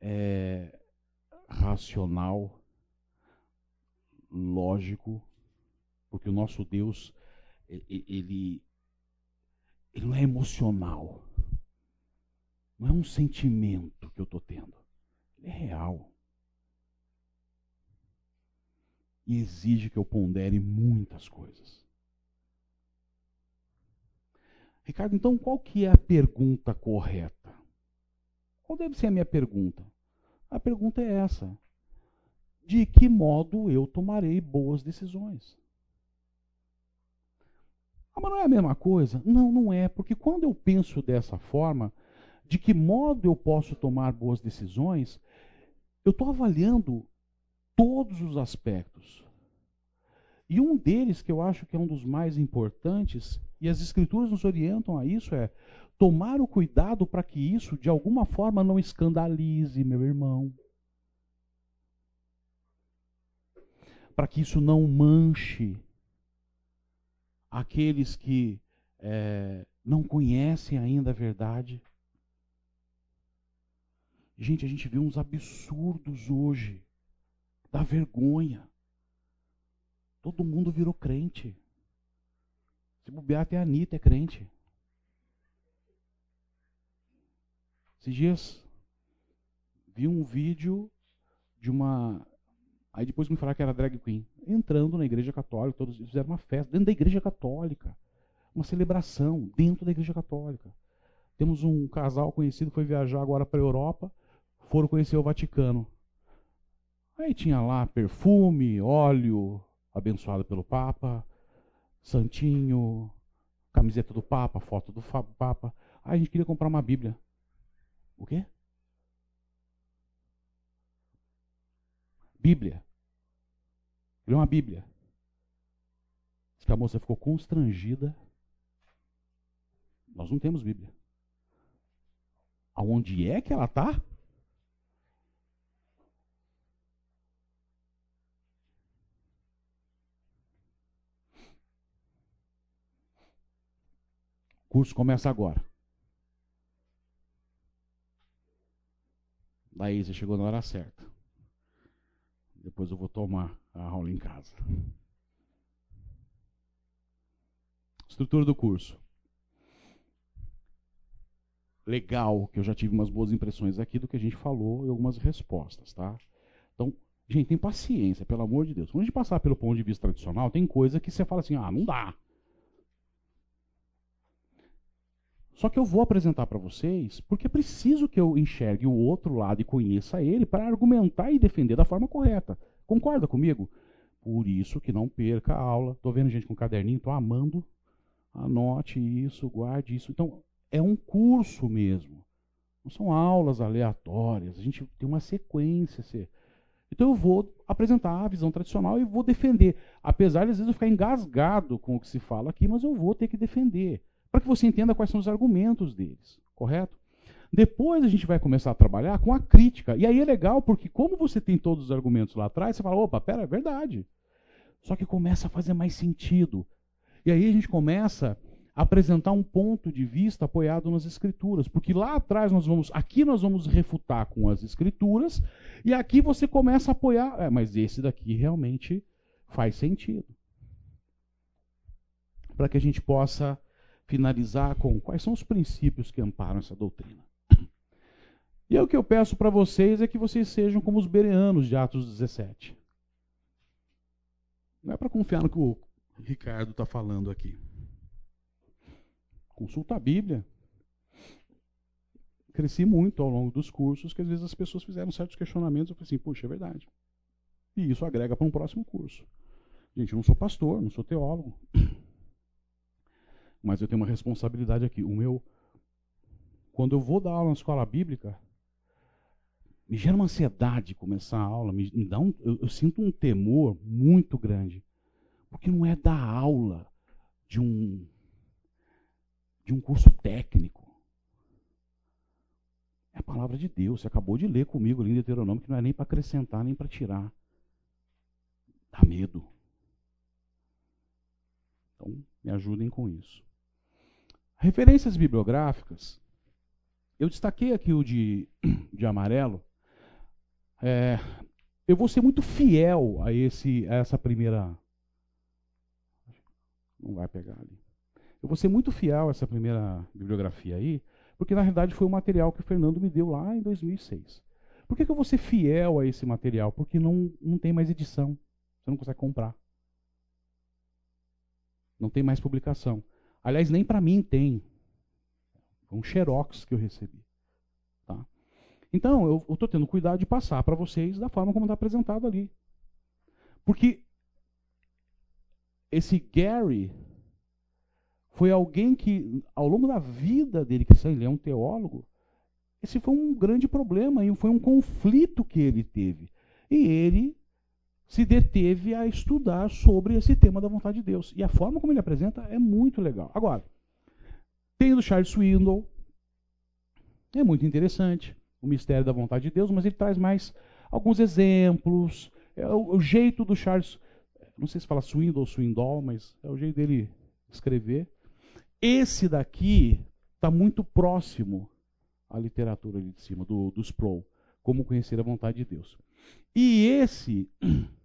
é, racional, lógico, porque o nosso Deus, ele, ele não é emocional. Não é um sentimento que eu estou tendo. Ele é real. E exige que eu pondere muitas coisas. Ricardo, então qual que é a pergunta correta? Qual deve ser a minha pergunta? A pergunta é essa: de que modo eu tomarei boas decisões? Ah, mas não é a mesma coisa? Não, não é, porque quando eu penso dessa forma, de que modo eu posso tomar boas decisões, eu estou avaliando todos os aspectos. E um deles, que eu acho que é um dos mais importantes, e as Escrituras nos orientam a isso, é tomar o cuidado para que isso, de alguma forma, não escandalize meu irmão. Para que isso não manche aqueles que é, não conhecem ainda a verdade. Gente, a gente vê uns absurdos hoje Dá vergonha. Todo mundo virou crente. Se bobear, até a Anitta é crente. Esses dias vi um vídeo de uma. Aí depois me falaram que era drag queen. Entrando na igreja católica, todos fizeram uma festa dentro da igreja católica. Uma celebração dentro da igreja católica. Temos um casal conhecido que foi viajar agora para a Europa, foram conhecer o Vaticano. Aí tinha lá perfume, óleo, abençoado pelo Papa, santinho, camiseta do Papa, foto do Papa. Aí a gente queria comprar uma Bíblia. O quê? Bíblia. Queria uma Bíblia. Diz que a moça ficou constrangida. Nós não temos Bíblia. Aonde é que ela está? Curso começa agora. Daí você chegou na hora certa. Depois eu vou tomar a aula em casa. Estrutura do curso. Legal, que eu já tive umas boas impressões aqui do que a gente falou e algumas respostas, tá? Então, gente, tem paciência, pelo amor de Deus. Quando a gente passar pelo ponto de vista tradicional, tem coisa que você fala assim, ah, não dá. Só que eu vou apresentar para vocês porque é preciso que eu enxergue o outro lado e conheça ele para argumentar e defender da forma correta. Concorda comigo? Por isso que não perca a aula. Estou vendo gente com caderninho, estou amando. Anote isso, guarde isso. Então, é um curso mesmo. Não são aulas aleatórias. A gente tem uma sequência. Então eu vou apresentar a visão tradicional e vou defender. Apesar de às vezes eu ficar engasgado com o que se fala aqui, mas eu vou ter que defender para que você entenda quais são os argumentos deles, correto? Depois a gente vai começar a trabalhar com a crítica. E aí é legal, porque como você tem todos os argumentos lá atrás, você fala, opa, pera, é verdade. Só que começa a fazer mais sentido. E aí a gente começa a apresentar um ponto de vista apoiado nas escrituras, porque lá atrás nós vamos, aqui nós vamos refutar com as escrituras, e aqui você começa a apoiar, é, mas esse daqui realmente faz sentido. Para que a gente possa finalizar com quais são os princípios que amparam essa doutrina. E é o que eu peço para vocês é que vocês sejam como os bereanos de Atos 17. Não é para confiar no que o Ricardo está falando aqui. Consulta a Bíblia. Cresci muito ao longo dos cursos, que às vezes as pessoas fizeram certos questionamentos. Eu falei assim, puxa, é verdade. E isso agrega para um próximo curso. Gente, eu não sou pastor, não sou teólogo. Mas eu tenho uma responsabilidade aqui. O meu. Quando eu vou dar aula na escola bíblica, me gera uma ansiedade começar a aula, me, me dá um, eu, eu, sinto um temor muito grande. Porque não é da aula de um, de um curso técnico. É a palavra de Deus. Você acabou de ler comigo ali em Deuteronômio, que não é nem para acrescentar, nem para tirar. Dá medo. Então, me ajudem com isso. Referências bibliográficas. Eu destaquei aqui o de, [CLEARS THROAT] de amarelo. É, eu vou ser muito fiel a, esse, a essa primeira. Não vai pegar ali. Eu vou ser muito fiel a essa primeira bibliografia aí, porque na realidade foi o material que o Fernando me deu lá em 2006. Por que, que eu vou ser fiel a esse material? Porque não, não tem mais edição. Você não consegue comprar. Não tem mais publicação. Aliás, nem para mim tem. Foi um xerox que eu recebi. Tá? Então, eu estou tendo cuidado de passar para vocês da forma como está apresentado ali. Porque esse Gary foi alguém que, ao longo da vida dele, que ele é um teólogo, esse foi um grande problema e foi um conflito que ele teve. E ele se deteve a estudar sobre esse tema da vontade de Deus. E a forma como ele apresenta é muito legal. Agora, tem o do Charles Swindoll, é muito interessante, o mistério da vontade de Deus, mas ele traz mais alguns exemplos, é o, o jeito do Charles, não sei se fala Swindoll ou Swindoll, mas é o jeito dele escrever. Esse daqui está muito próximo à literatura ali de cima, do, dos Pro, como conhecer a vontade de Deus. E esse [CLEARS THROAT]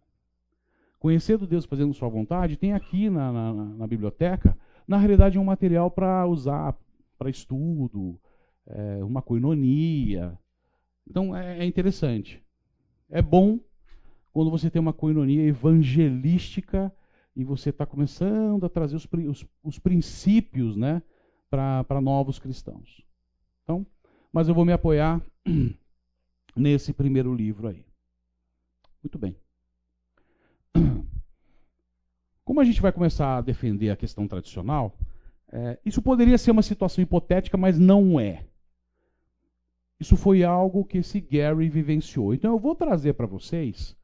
Conhecendo Deus fazendo sua vontade, tem aqui na, na, na biblioteca, na realidade, um material para usar para estudo, é, uma coinonia. Então é, é interessante. É bom quando você tem uma coinonia evangelística e você está começando a trazer os, os, os princípios né, para novos cristãos. Então, mas eu vou me apoiar [CLEARS THROAT] nesse primeiro livro aí. Muito bem. Como a gente vai começar a defender a questão tradicional, é, isso poderia ser uma situação hipotética, mas não é. Isso foi algo que esse Gary vivenciou. Então eu vou trazer para vocês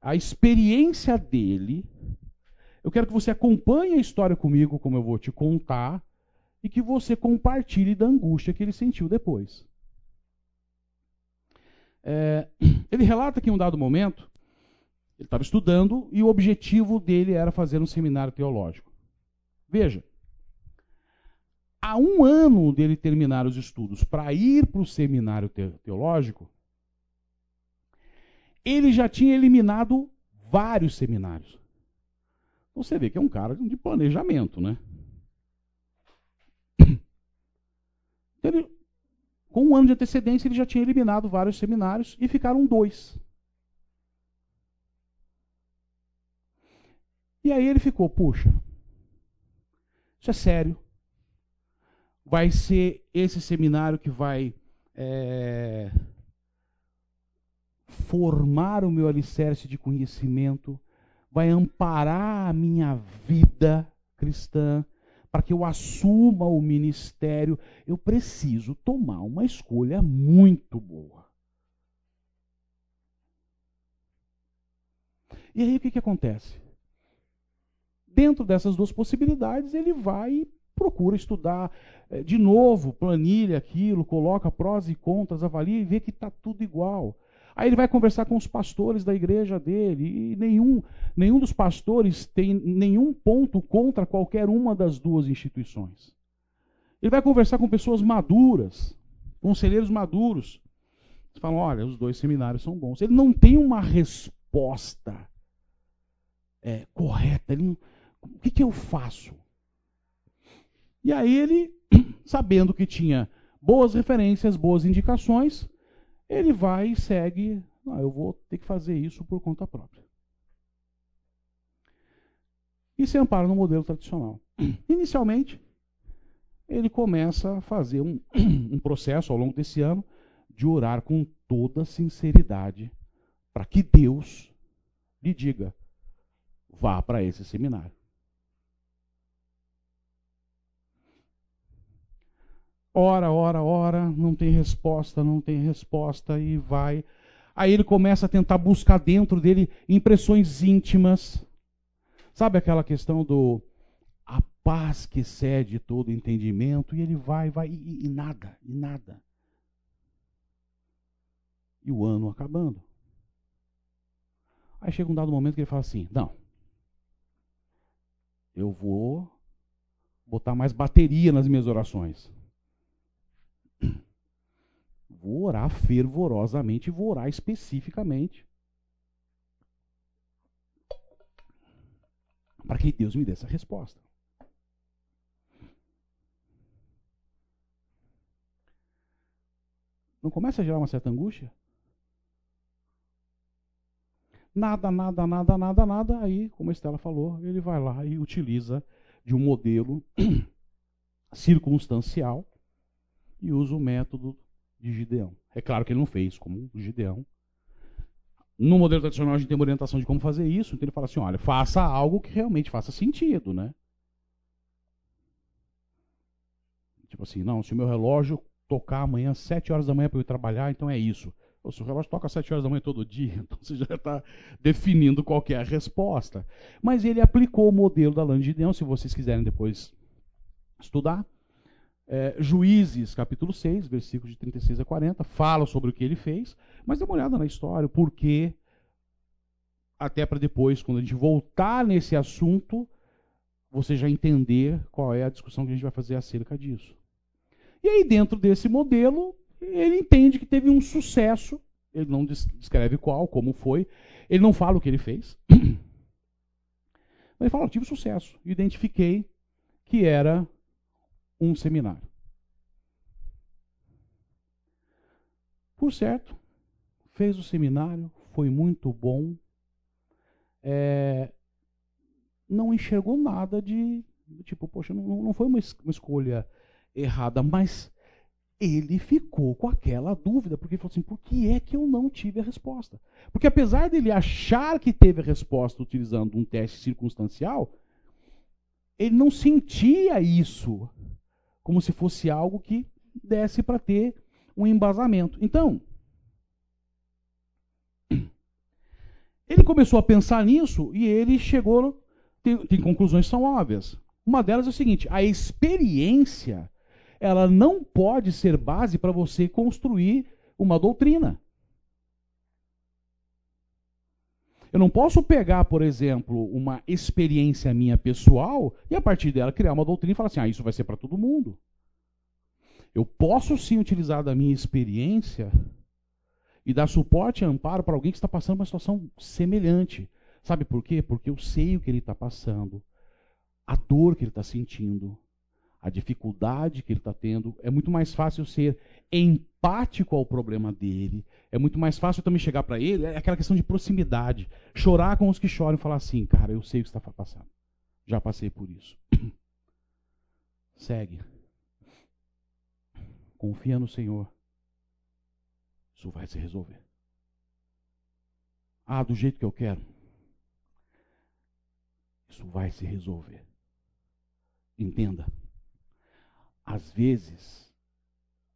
a experiência dele. Eu quero que você acompanhe a história comigo, como eu vou te contar, e que você compartilhe da angústia que ele sentiu depois. É, [CLEARS THROAT] ele relata que em um dado momento ele estava estudando e o objetivo dele era fazer um seminário teológico. Veja, a um ano dele terminar os estudos para ir para o seminário teológico, ele já tinha eliminado vários seminários. Você vê que é um cara de planejamento, né? Ele, com um ano de antecedência, ele já tinha eliminado vários seminários e ficaram dois. E aí ele ficou, puxa, isso é sério. Vai ser esse seminário que vai é, formar o meu alicerce de conhecimento, vai amparar a minha vida cristã, para que eu assuma o ministério, eu preciso tomar uma escolha muito boa. E aí o que, que acontece? Dentro dessas duas possibilidades, ele vai e procura estudar eh, de novo, planilha aquilo, coloca prós e contras, avalia e vê que está tudo igual. Aí ele vai conversar com os pastores da igreja dele, e nenhum, nenhum dos pastores tem nenhum ponto contra qualquer uma das duas instituições. Ele vai conversar com pessoas maduras, conselheiros maduros. Eles falam: olha, os dois seminários são bons. Ele não tem uma resposta é, correta. Ele não, o que, que eu faço? E aí ele, [CLEARS THROAT] sabendo que tinha boas referências, boas indicações, ele vai e segue, ah, eu vou ter que fazer isso por conta própria. E se ampara no modelo tradicional. [CLEARS THROAT] Inicialmente, ele começa a fazer um, [CLEARS THROAT] um processo ao longo desse ano de orar com toda sinceridade para que Deus lhe diga: vá para esse seminário. Ora, ora, ora, não tem resposta, não tem resposta e vai. Aí ele começa a tentar buscar dentro dele impressões íntimas. Sabe aquela questão do a paz que excede todo entendimento? E ele vai, vai, e, e nada, e nada. E o ano acabando. Aí chega um dado momento que ele fala assim: não, eu vou botar mais bateria nas minhas orações. Vou orar fervorosamente, vou orar especificamente. Para que Deus me dê essa resposta. Não começa a gerar uma certa angústia? Nada, nada, nada, nada, nada. Aí, como a Estela falou, ele vai lá e utiliza de um modelo [CLEARS THROAT] circunstancial e usa o método de Gideão. É claro que ele não fez como Gideão. No modelo tradicional a gente tem uma orientação de como fazer isso, então ele fala assim, olha, faça algo que realmente faça sentido, né? Tipo assim, não, se o meu relógio tocar amanhã às 7 horas da manhã para eu ir trabalhar, então é isso. Ou se o relógio toca às 7 horas da manhã todo dia, [LAUGHS] então você já está definindo qual é a resposta. Mas ele aplicou o modelo da Lã de Gideão, se vocês quiserem depois estudar. É, Juízes, capítulo 6, versículos de 36 a 40, fala sobre o que ele fez, mas dê uma olhada na história, porque até para depois, quando a gente voltar nesse assunto, você já entender qual é a discussão que a gente vai fazer acerca disso. E aí, dentro desse modelo, ele entende que teve um sucesso, ele não descreve qual, como foi, ele não fala o que ele fez, [CLEARS THROAT] mas ele fala: tive sucesso, identifiquei que era um seminário. Por certo, fez o seminário, foi muito bom. É, não enxergou nada de, tipo, poxa, não, não foi uma, uma escolha errada, mas ele ficou com aquela dúvida, porque ele falou assim: por que é que eu não tive a resposta? Porque apesar dele achar que teve a resposta utilizando um teste circunstancial, ele não sentia isso como se fosse algo que desse para ter um embasamento. Então, [CLEARS THROAT] ele começou a pensar nisso e ele chegou. Tem, tem conclusões são óbvias. Uma delas é o seguinte: a experiência ela não pode ser base para você construir uma doutrina. Eu não posso pegar, por exemplo, uma experiência minha pessoal e a partir dela criar uma doutrina e falar assim: ah, isso vai ser para todo mundo. Eu posso sim utilizar da minha experiência e dar suporte e amparo para alguém que está passando uma situação semelhante. Sabe por quê? Porque eu sei o que ele está passando, a dor que ele está sentindo, a dificuldade que ele está tendo. É muito mais fácil ser empático ao problema dele. É muito mais fácil também chegar para ele. É aquela questão de proximidade. Chorar com os que choram e falar assim: cara, eu sei o que está passando. Já passei por isso. [CLEARS THROAT] Segue. Confia no Senhor. Isso vai se resolver. Ah, do jeito que eu quero. Isso vai se resolver. Entenda. Às vezes,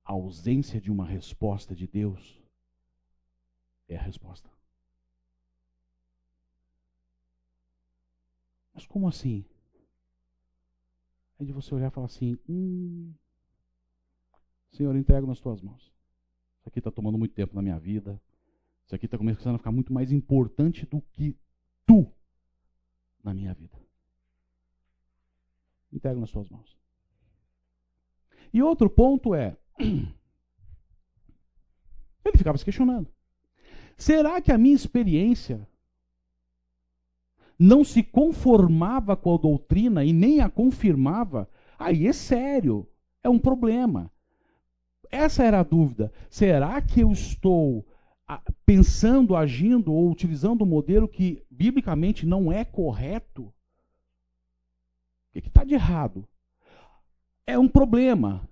a ausência de uma resposta de Deus é a resposta. Mas como assim? É de você olhar e falar assim: hum, Senhor, entrego nas tuas mãos. Isso aqui está tomando muito tempo na minha vida. Isso aqui está começando a ficar muito mais importante do que tu na minha vida. Entrego nas tuas mãos. E outro ponto é. [CLEARS THROAT] Ele ficava se questionando. Será que a minha experiência não se conformava com a doutrina e nem a confirmava? Aí é sério, é um problema. Essa era a dúvida. Será que eu estou ah, pensando, agindo ou utilizando um modelo que biblicamente não é correto? O que está de errado? É um problema,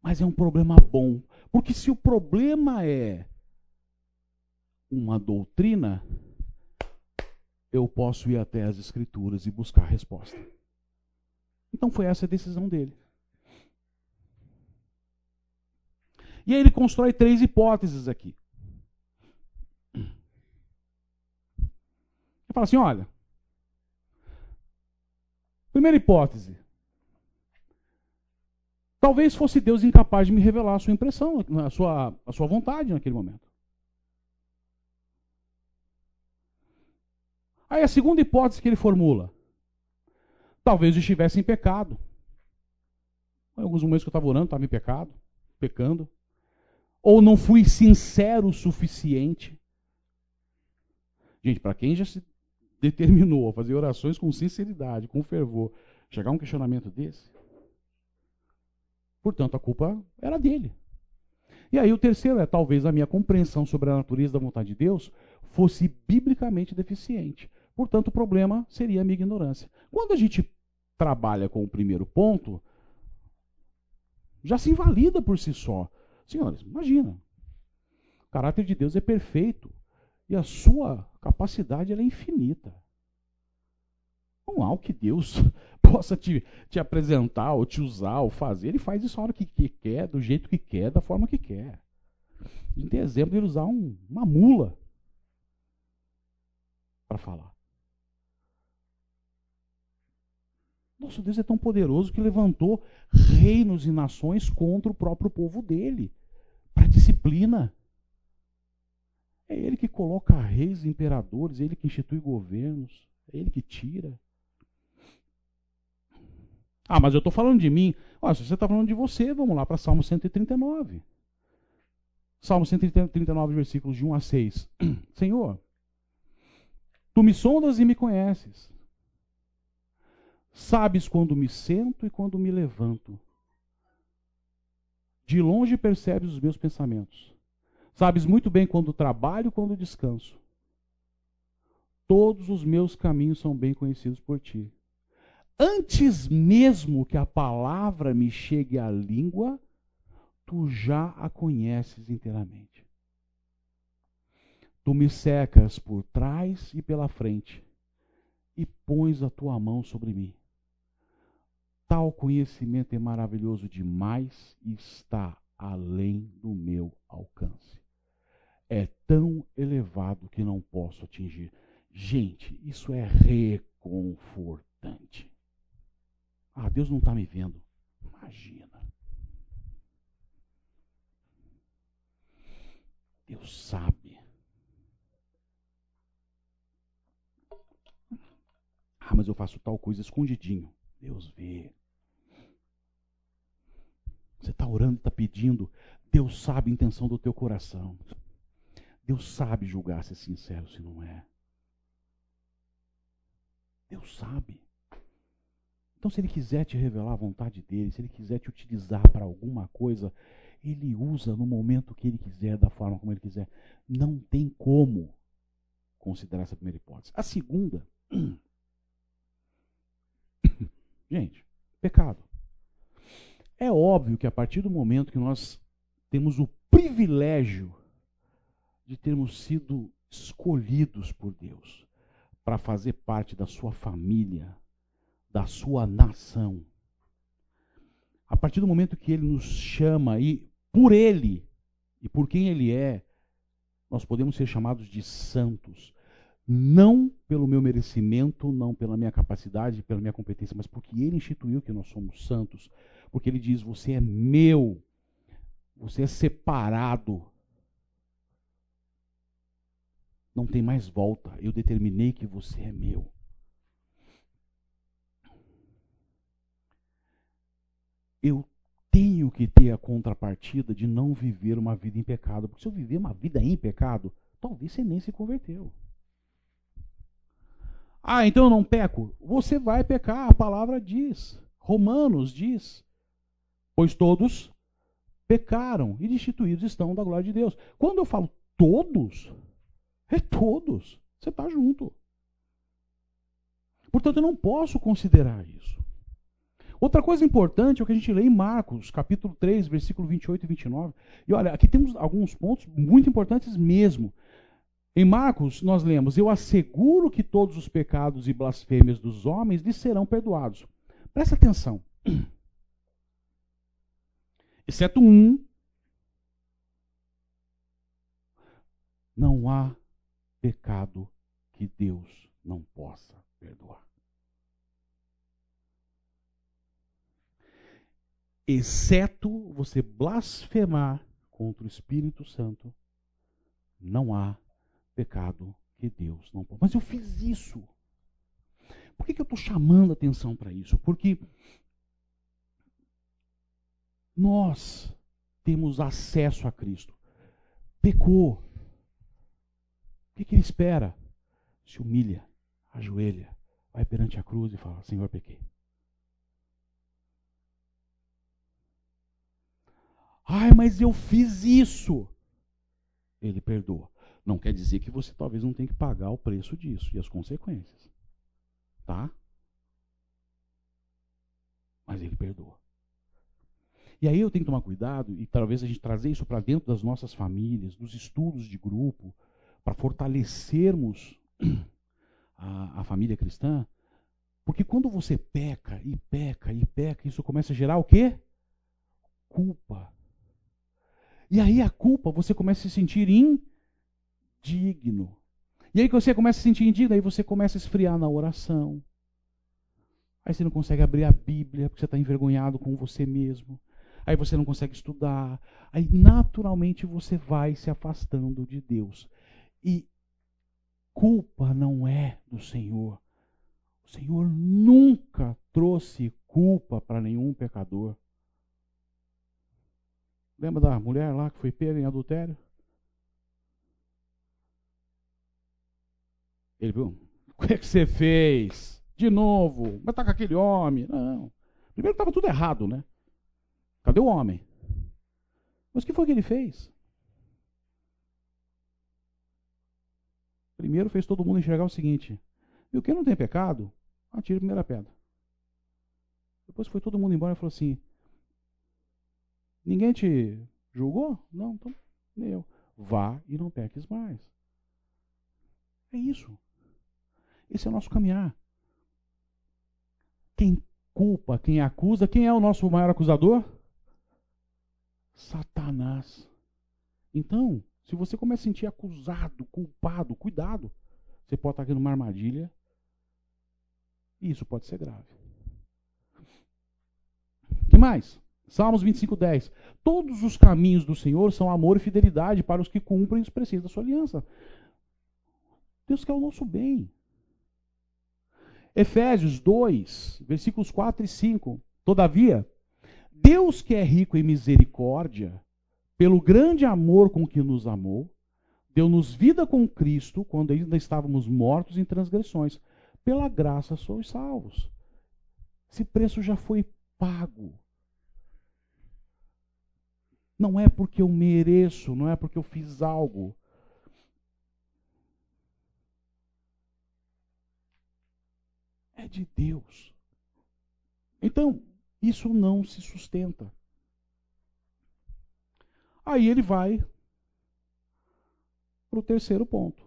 mas é um problema bom. Porque se o problema é uma doutrina, eu posso ir até as Escrituras e buscar resposta. Então foi essa a decisão dele. E aí ele constrói três hipóteses aqui. Ele fala assim: olha. Primeira hipótese. Talvez fosse Deus incapaz de me revelar a sua impressão, a sua, a sua vontade naquele momento. Aí a segunda hipótese que ele formula. Talvez eu estivesse em pecado. Em alguns momentos que eu estava orando, estava em pecado, pecando. Ou não fui sincero o suficiente? Gente, para quem já se determinou a fazer orações com sinceridade, com fervor, chegar a um questionamento desse, portanto a culpa era dele. E aí o terceiro é talvez a minha compreensão sobre a natureza da vontade de Deus fosse biblicamente deficiente. Portanto, o problema seria a minha ignorância. Quando a gente trabalha com o primeiro ponto, já se invalida por si só. Senhores, imagina. O caráter de Deus é perfeito e a sua capacidade é infinita. Não há o que Deus [LAUGHS] possa te, te apresentar, ou te usar, ou fazer. Ele faz isso a hora que, que quer, do jeito que quer, da forma que quer. A gente tem exemplo de ele usar um, uma mula para falar. Nosso Deus é tão poderoso que levantou reinos e nações contra o próprio povo dele para disciplina. É ele que coloca reis e imperadores, é ele que institui governos, é ele que tira. Ah, mas eu estou falando de mim. Olha, se você está falando de você, vamos lá para Salmo 139. Salmo 139, versículos de 1 a 6. [CLEARS THROAT] Senhor, tu me sondas e me conheces. Sabes quando me sento e quando me levanto. De longe percebes os meus pensamentos. Sabes muito bem quando trabalho e quando descanso. Todos os meus caminhos são bem conhecidos por ti. Antes mesmo que a palavra me chegue à língua, tu já a conheces inteiramente. Tu me secas por trás e pela frente, e pões a tua mão sobre mim. Tal conhecimento é maravilhoso demais e está além do meu alcance. É tão elevado que não posso atingir. Gente, isso é reconfortante. Ah, Deus não está me vendo. Imagina. Deus sabe. Ah, mas eu faço tal coisa escondidinho. Deus vê. Você está orando, está pedindo. Deus sabe a intenção do teu coração. Deus sabe julgar se é sincero, se não é. Deus sabe. Então, se Ele quiser te revelar a vontade dele, se Ele quiser te utilizar para alguma coisa, Ele usa no momento que Ele quiser, da forma como Ele quiser. Não tem como considerar essa primeira hipótese. A segunda, [COUGHS] gente, pecado. É óbvio que a partir do momento que nós temos o privilégio de termos sido escolhidos por Deus para fazer parte da sua família, da sua nação. A partir do momento que ele nos chama e por ele e por quem ele é, nós podemos ser chamados de santos, não pelo meu merecimento, não pela minha capacidade, pela minha competência, mas porque ele instituiu que nós somos santos, porque ele diz: "Você é meu, você é separado. Não tem mais volta. Eu determinei que você é meu." Eu tenho que ter a contrapartida de não viver uma vida em pecado. Porque se eu viver uma vida em pecado, talvez você nem se converteu. Ah, então eu não peco? Você vai pecar, a palavra diz. Romanos diz. Pois todos pecaram e destituídos estão da glória de Deus. Quando eu falo todos, é todos. Você está junto. Portanto, eu não posso considerar isso. Outra coisa importante é o que a gente lê em Marcos, capítulo 3, versículo 28 e 29. E olha, aqui temos alguns pontos muito importantes mesmo. Em Marcos, nós lemos: Eu asseguro que todos os pecados e blasfêmias dos homens lhes serão perdoados. Presta atenção. [CLEARS THROAT] Exceto um. Não há pecado que Deus não possa perdoar. Exceto você blasfemar contra o Espírito Santo, não há pecado que Deus não pode. Mas eu fiz isso. Por que, que eu estou chamando atenção para isso? Porque nós temos acesso a Cristo. Pecou. O que, que ele espera? Se humilha, ajoelha, vai perante a cruz e fala: Senhor, pequei. Ai, mas eu fiz isso. Ele perdoa. Não quer dizer que você talvez não tenha que pagar o preço disso e as consequências. Tá? Mas ele perdoa. E aí eu tenho que tomar cuidado e talvez a gente trazer isso para dentro das nossas famílias, dos estudos de grupo, para fortalecermos [CLEARS THROAT] a, a família cristã. Porque quando você peca e peca e peca, isso começa a gerar o quê? Culpa. E aí a culpa, você começa a se sentir indigno. E aí que você começa a se sentir indigno, aí você começa a esfriar na oração. Aí você não consegue abrir a Bíblia, porque você está envergonhado com você mesmo. Aí você não consegue estudar. Aí naturalmente você vai se afastando de Deus. E culpa não é do Senhor. O Senhor nunca trouxe culpa para nenhum pecador. Lembra da mulher lá que foi pega em adultério? Ele viu, o que, é que você fez? De novo, mas tá com aquele homem. Não. Primeiro estava tudo errado, né? Cadê o homem? Mas o que foi que ele fez? Primeiro fez todo mundo enxergar o seguinte: viu, quem não tem pecado, atira a primeira pedra. Depois foi todo mundo embora e falou assim: Ninguém te julgou? Não, então nem eu. Vá e não peques mais. É isso. Esse é o nosso caminhar. Quem culpa, quem acusa, quem é o nosso maior acusador? Satanás. Então, se você começa a sentir acusado, culpado, cuidado. Você pode estar aqui numa armadilha. E isso pode ser grave. Que mais? Salmos 25, 10. Todos os caminhos do Senhor são amor e fidelidade para os que cumprem os preceitos da sua aliança. Deus quer o nosso bem. Efésios 2, versículos 4 e 5. Todavia, Deus que é rico em misericórdia, pelo grande amor com que nos amou, deu-nos vida com Cristo quando ainda estávamos mortos em transgressões. Pela graça sois salvos. Esse preço já foi pago. Não é porque eu mereço, não é porque eu fiz algo. É de Deus. Então, isso não se sustenta. Aí ele vai para o terceiro ponto.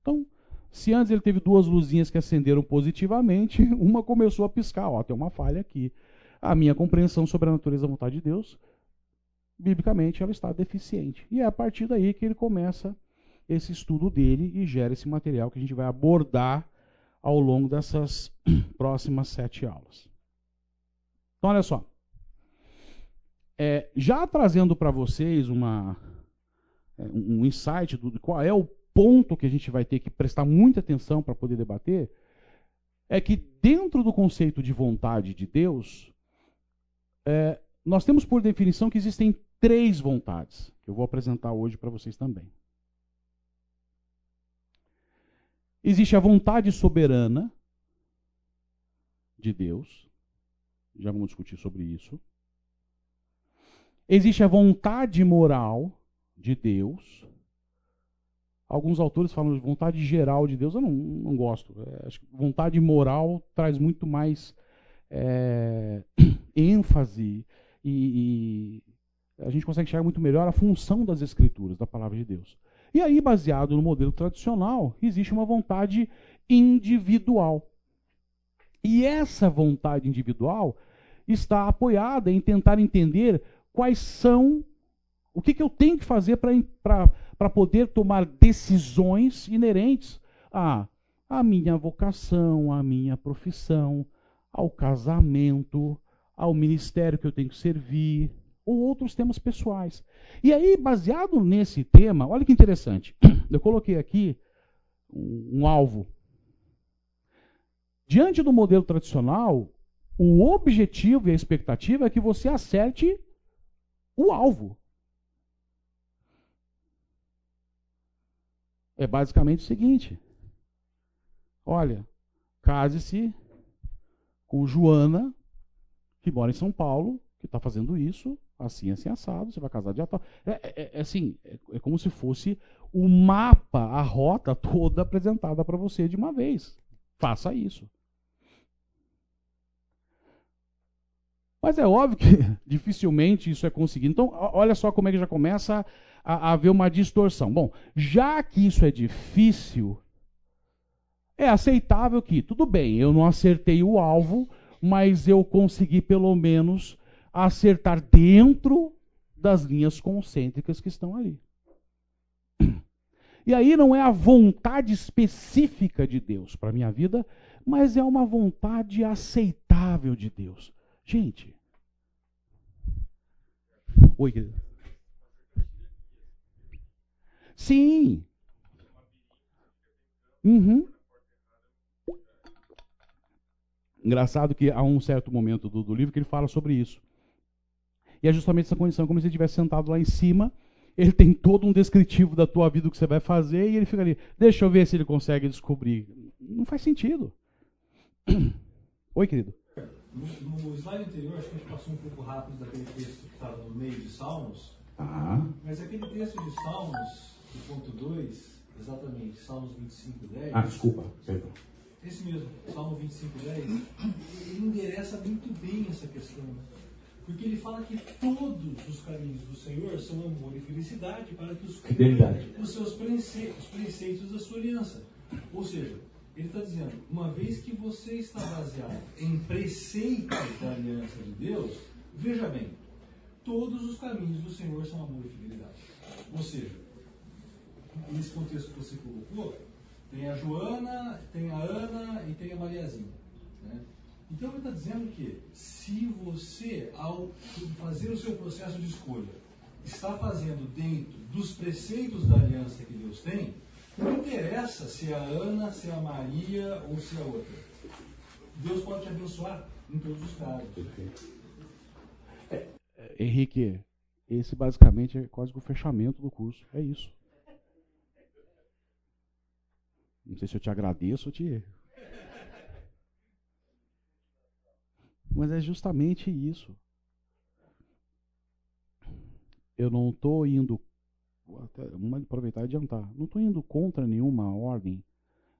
Então, se antes ele teve duas luzinhas que acenderam positivamente, [LAUGHS] uma começou a piscar. Ó, tem uma falha aqui. A minha compreensão sobre a natureza da vontade de Deus, biblicamente, ela está deficiente. E é a partir daí que ele começa esse estudo dele e gera esse material que a gente vai abordar ao longo dessas [CLEARS THROAT] próximas sete aulas. Então, olha só. É, já trazendo para vocês uma, é, um insight do qual é o ponto que a gente vai ter que prestar muita atenção para poder debater, é que dentro do conceito de vontade de Deus, é, nós temos por definição que existem três vontades, que eu vou apresentar hoje para vocês também. Existe a vontade soberana de Deus, já vamos discutir sobre isso. Existe a vontade moral de Deus. Alguns autores falam de vontade geral de Deus, eu não, não gosto. É, acho que vontade moral traz muito mais é, [CLEARS THROAT] ênfase e, e a gente consegue enxergar muito melhor a função das Escrituras, da palavra de Deus. E aí, baseado no modelo tradicional, existe uma vontade individual. E essa vontade individual está apoiada em tentar entender quais são, o que, que eu tenho que fazer para poder tomar decisões inerentes a, a minha vocação, a minha profissão, ao casamento, ao ministério que eu tenho que servir, ou outros temas pessoais. E aí, baseado nesse tema, olha que interessante. [CLEARS THROAT] Eu coloquei aqui um, alvo. Diante do modelo tradicional, o objetivo e a expectativa é que você acerte o alvo. É basicamente o seguinte: olha, case-se com Joana, que mora em São Paulo, que está fazendo isso, assim, assim, assado, você vai casar de tal. É, é, é assim, é, é, como se fosse o mapa, a rota toda apresentada para você de uma vez. Faça isso. Mas é óbvio que [LAUGHS] dificilmente isso é conseguido. Então, olha só como é que já começa a, a haver uma distorção. Bom, já que isso é difícil, é aceitável que, tudo bem, eu não acertei o alvo, mas eu consegui pelo menos acertar dentro das linhas concêntricas que estão ali. E aí não é a vontade específica de Deus para a minha vida, mas é uma vontade aceitável de Deus. Gente, Oi, querido. Sim. Uhum. Engraçado que há um certo momento do, do, livro que ele fala sobre isso. E é justamente essa condição, como se ele estivesse sentado lá em cima, ele tem todo um descritivo da tua vida, o que você vai fazer, e ele fica ali, deixa eu ver se ele consegue descobrir. Não faz sentido. [CLEARS THROAT] Oi, querido. No, no, slide anterior, acho que a gente passou um pouco rápido daquele texto que estava no meio de Salmos. Ah. Mas aquele texto de Salmos, do ponto 2, exatamente, Salmos 25, 10. Ah, desculpa, perdão. Esse mesmo, Salmo 25, 10, ele endereça muito bem essa questão. Né? Porque ele fala que todos os caminhos do Senhor são amor e felicidade para que os, os seus preceitos, os preceitos da sua aliança. Ou seja, ele está dizendo, uma vez que você está baseado em preceitos da aliança de Deus, veja bem, todos os caminhos do Senhor são amor e fidelidade. Ou seja, nesse contexto que você colocou, tem a Joana, tem a Ana e tem a Mariazinha. Né? Então ele está dizendo que se você, ao fazer o seu processo de escolha, está fazendo dentro dos preceitos da aliança que Deus tem, não interessa se é a Ana, se é a Maria ou se é a outra. Deus pode te abençoar em todos os casos. É, Henrique, esse basicamente é quase que o fechamento do curso. É isso. Não sei se eu te agradeço ou te. Mas é justamente isso. Eu não estou indo. Vamos aproveitar e adiantar. Não estou indo contra nenhuma ordem,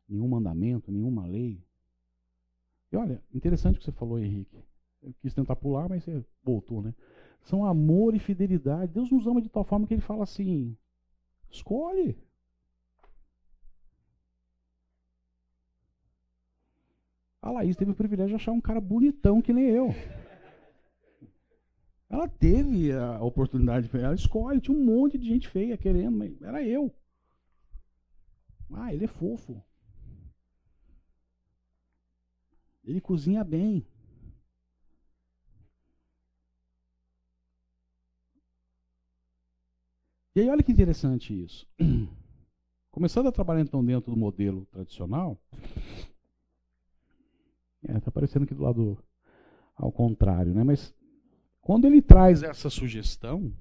nenhum mandamento, nenhuma lei. E olha, interessante o que você falou, Henrique. Eu quis tentar pular, mas você voltou, né? São amor e fidelidade. Deus nos ama de tal forma que ele fala assim: escolhe. A Laís teve o privilégio de achar um cara bonitão que nem eu. Ela teve a oportunidade, ela escolhe, tinha um monte de gente feia querendo, mas era eu. Ah, ele é fofo. Ele cozinha bem. E aí, olha que interessante isso. [CLEARS THROAT] Começando a trabalhar então dentro do modelo tradicional, é, tá parecendo aqui do lado ao contrário, né? Mas quando ele traz essa sugestão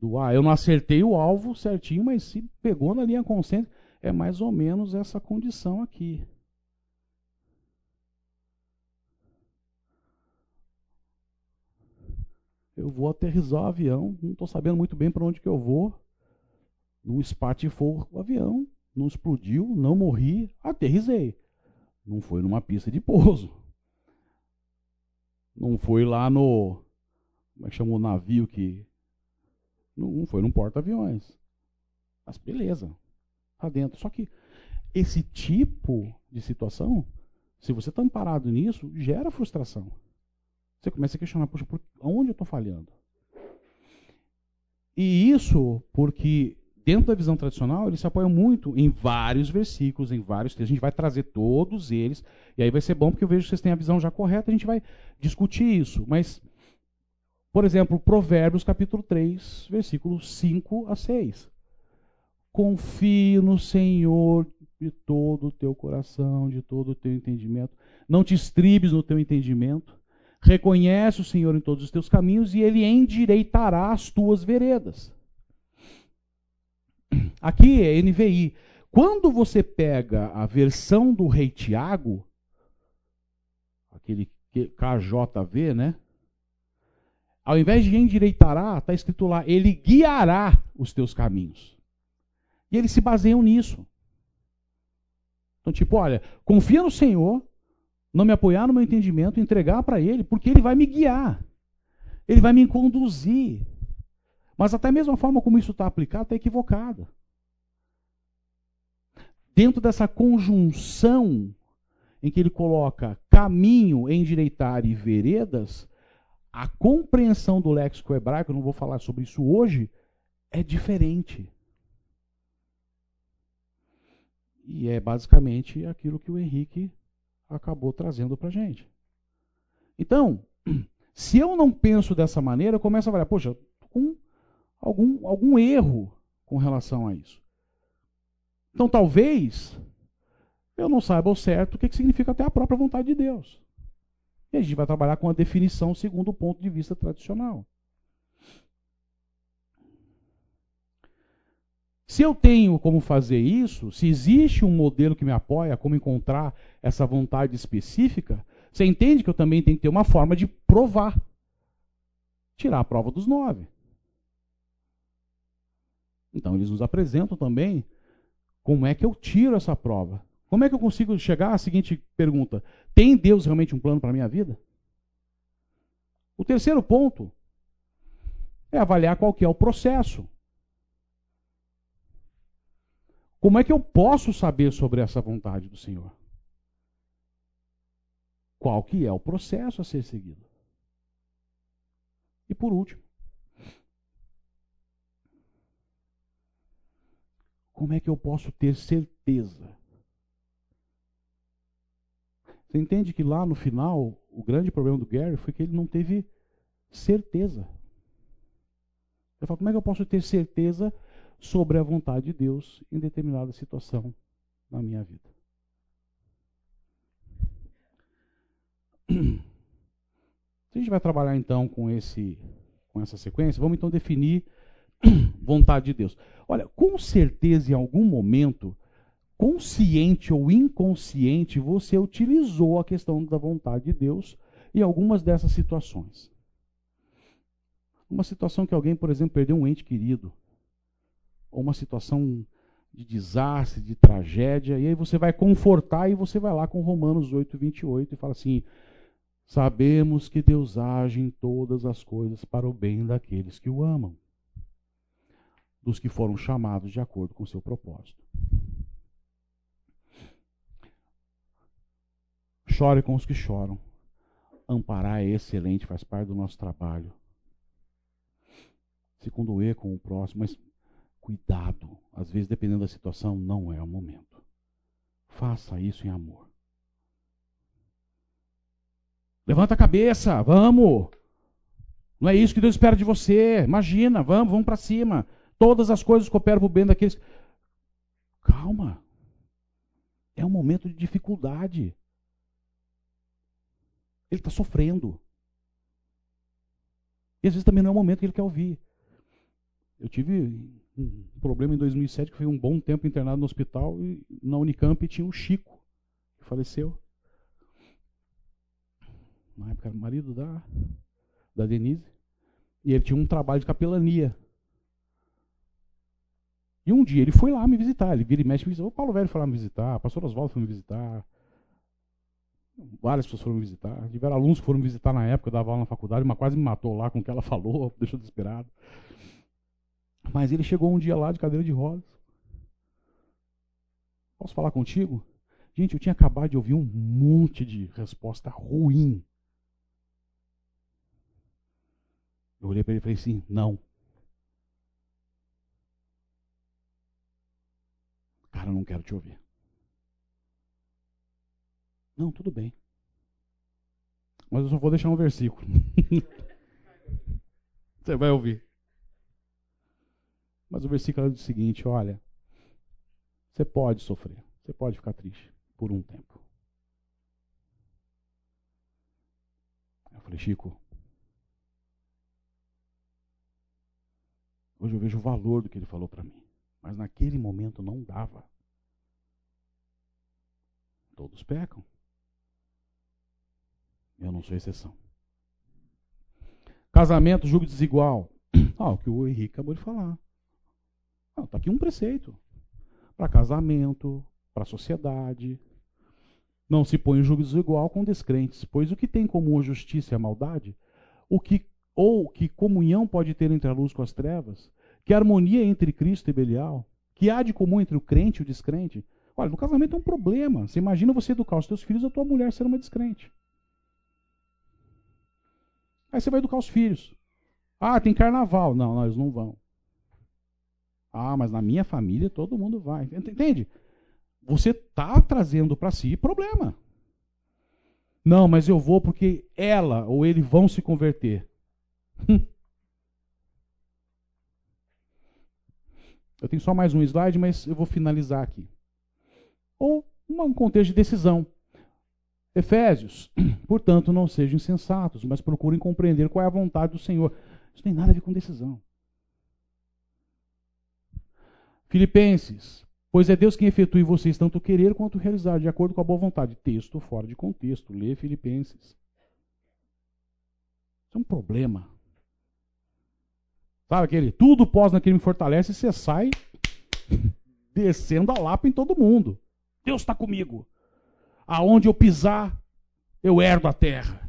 do ah, eu não acertei o alvo certinho, mas se pegou na linha consciente, é mais ou menos essa condição aqui. Eu vou aterrizar o avião, não estou sabendo muito bem para onde que eu vou. Não espatifou o avião, não explodiu, não morri, aterrisei. Não foi numa pista de pouso. Não foi lá no. Como é que chama o navio que. Não foi num porta-aviões. Mas beleza. Tá dentro. Só que esse tipo de situação, se você está amparado nisso, gera frustração. Você começa a questionar, poxa, por onde eu estou falhando? E isso porque, dentro da visão tradicional, eles se apoiam muito em vários versículos, em vários textos. A gente vai trazer todos eles, e aí vai ser bom porque eu vejo que vocês têm a visão já correta, a gente vai discutir isso. Mas, por exemplo, Provérbios capítulo 3, versículos 5 a 6. Confie no Senhor de todo o teu coração, de todo o teu entendimento. Não te estribes no teu entendimento Reconhece o Senhor em todos os teus caminhos e ele endireitará as tuas veredas. Aqui é NVI. Quando você pega a versão do rei Tiago, aquele KJV, né? Ao invés de endireitará, está escrito lá, ele guiará os teus caminhos. E eles se baseiam nisso. Então, tipo, olha, confia no Senhor, não me apoiar no meu entendimento, entregar para Ele, porque Ele vai me guiar, Ele vai me conduzir. Mas até mesmo a forma como isso está aplicado está equivocada. Dentro dessa conjunção em que ele coloca caminho, endireitar e veredas, a compreensão do léxico hebraico, não vou falar sobre isso hoje, é diferente. E é basicamente aquilo que o Henrique acabou trazendo para a gente. Então, [CLEARS THROAT] se eu não penso dessa maneira, eu começo a falar, poxa, com algum, algum erro com relação a isso. Então, talvez eu não saiba ao certo o que, que significa até a própria vontade de Deus. E a gente vai trabalhar com a definição segundo o ponto de vista tradicional. Se eu tenho como fazer isso, se existe um modelo que me apoia, como encontrar essa vontade específica, você entende que eu também tenho que ter uma forma de provar. Tirar a prova dos nove. Então, eles nos apresentam também como é que eu tiro essa prova. Como é que eu consigo chegar à seguinte pergunta: tem Deus realmente um plano para a minha vida? O terceiro ponto é avaliar qual que é o processo. Como é que eu posso saber sobre essa vontade do Senhor? Qual que é o processo a ser seguido? E por último, como é que eu posso ter certeza? Você entende que lá no final, o grande problema do Gary foi que ele não teve certeza. Eu falo, como é que eu posso ter certeza sobre a vontade de Deus em determinada situação na minha vida. a gente vai trabalhar então com esse com essa sequência, vamos então definir [CLEARS THROAT] vontade de Deus. Olha, com certeza em algum momento, consciente ou inconsciente, você utilizou a questão da vontade de Deus em algumas dessas situações. Uma situação que alguém, por exemplo, perdeu um ente querido, ou uma situação de desastre, de tragédia, e aí você vai confortar e você vai lá com Romanos 8, 28 e fala assim: Sabemos que Deus age em todas as coisas para o bem daqueles que o amam, dos que foram chamados de acordo com o seu propósito. Chore com os que choram. Amparar é excelente, faz parte do nosso trabalho. Se condoer com o próximo, mas cuidado. Às vezes, dependendo da situação, não é o momento. Faça isso em amor. Levanta a cabeça, vamos. Não é isso que Deus espera de você. Imagina, vamos, vamos para cima. Todas as coisas cooperam para o bem daqueles. Calma. É um momento de dificuldade. Ele está sofrendo. E às vezes também não é o momento que ele quer ouvir. Eu tive um problema em 2007, que foi um bom tempo internado no hospital, e na Unicamp tinha o Chico, que faleceu na época era o marido da, da Denise, e ele tinha um trabalho de capelania. E um dia ele foi lá me visitar, ele vira e mexe me visitar. O Paulo Velho foi lá me visitar, a pastor Oswaldo foi me visitar. Várias pessoas foram me visitar. Tiveram alunos que foram me visitar na época, eu dava aula na faculdade, mas quase me matou lá com o que ela [LAUGHS] falou, deixou desesperado. Mas ele chegou um dia lá de cadeira de rodas. Posso falar contigo? Gente, eu tinha acabado de ouvir um monte de resposta ruim Eu olhei para ele e falei assim: não. Cara, não quero te ouvir. Não, tudo bem. Mas eu só vou deixar um versículo. [LAUGHS] Você vai ouvir. Mas o versículo é o seguinte: olha, você pode sofrer, você pode ficar triste por um tempo. Eu falei, Chico, Hoje eu vejo o valor do que ele falou para mim. Mas naquele momento não dava. Todos pecam. Eu não sou exceção. Casamento, julgo desigual. [CLEARS THROAT] Ah, o que o Henrique acabou de falar. Está ah, tá aqui um preceito. Para casamento, para sociedade. Não se põe em julgo desigual com descrentes, pois o que tem em comum a justiça e a maldade, o que ou que comunhão pode ter entre a luz com as trevas? Que harmonia entre Cristo e Belial? Que há de comum entre o crente e o descrente? Olha, no casamento é um problema. Você imagina você educar os teus filhos, a tua mulher ser uma descrente. Aí você vai educar os filhos. Ah, tem carnaval. Não, não, eles não vão. Ah, mas na minha família todo mundo vai. Entende? Você está trazendo para si problema. Não, mas eu vou porque ela ou ele vão se converter. Eu tenho só mais um slide, mas eu vou finalizar aqui. Ou um contexto de decisão. Efésios, [CLEARS THROAT] portanto, não sejam insensatos, mas procurem compreender qual é a vontade do Senhor. Isso tem nada a ver com decisão. Filipenses, pois é Deus quem efetua em vocês tanto querer quanto realizar, de acordo com a boa vontade. Texto fora de contexto. Lê Filipenses. Isso é um problema. Sabe aquele tudo pós naquele me fortalece e você sai descendo a lapa em todo mundo. Deus está comigo. Aonde eu pisar, eu herdo a terra.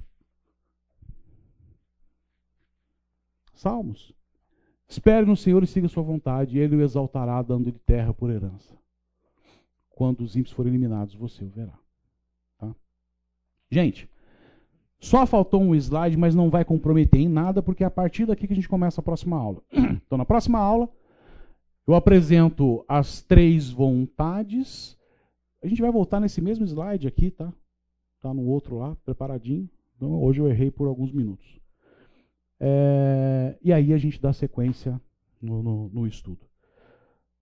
Salmos. Espere no Senhor e siga sua vontade, e Ele o exaltará, dando-lhe terra por herança. Quando os ímpios forem eliminados, você o verá. Tá? Gente, só faltou um slide, mas não vai comprometer em nada, porque é a partir daqui que a gente começa a próxima aula. [CLEARS THROAT] Então, na próxima aula, eu apresento as três vontades. A gente vai voltar nesse mesmo slide aqui, tá? Tá no outro lá, preparadinho. Então, hoje eu errei por alguns minutos. É... E aí a gente dá sequência no, no, no estudo.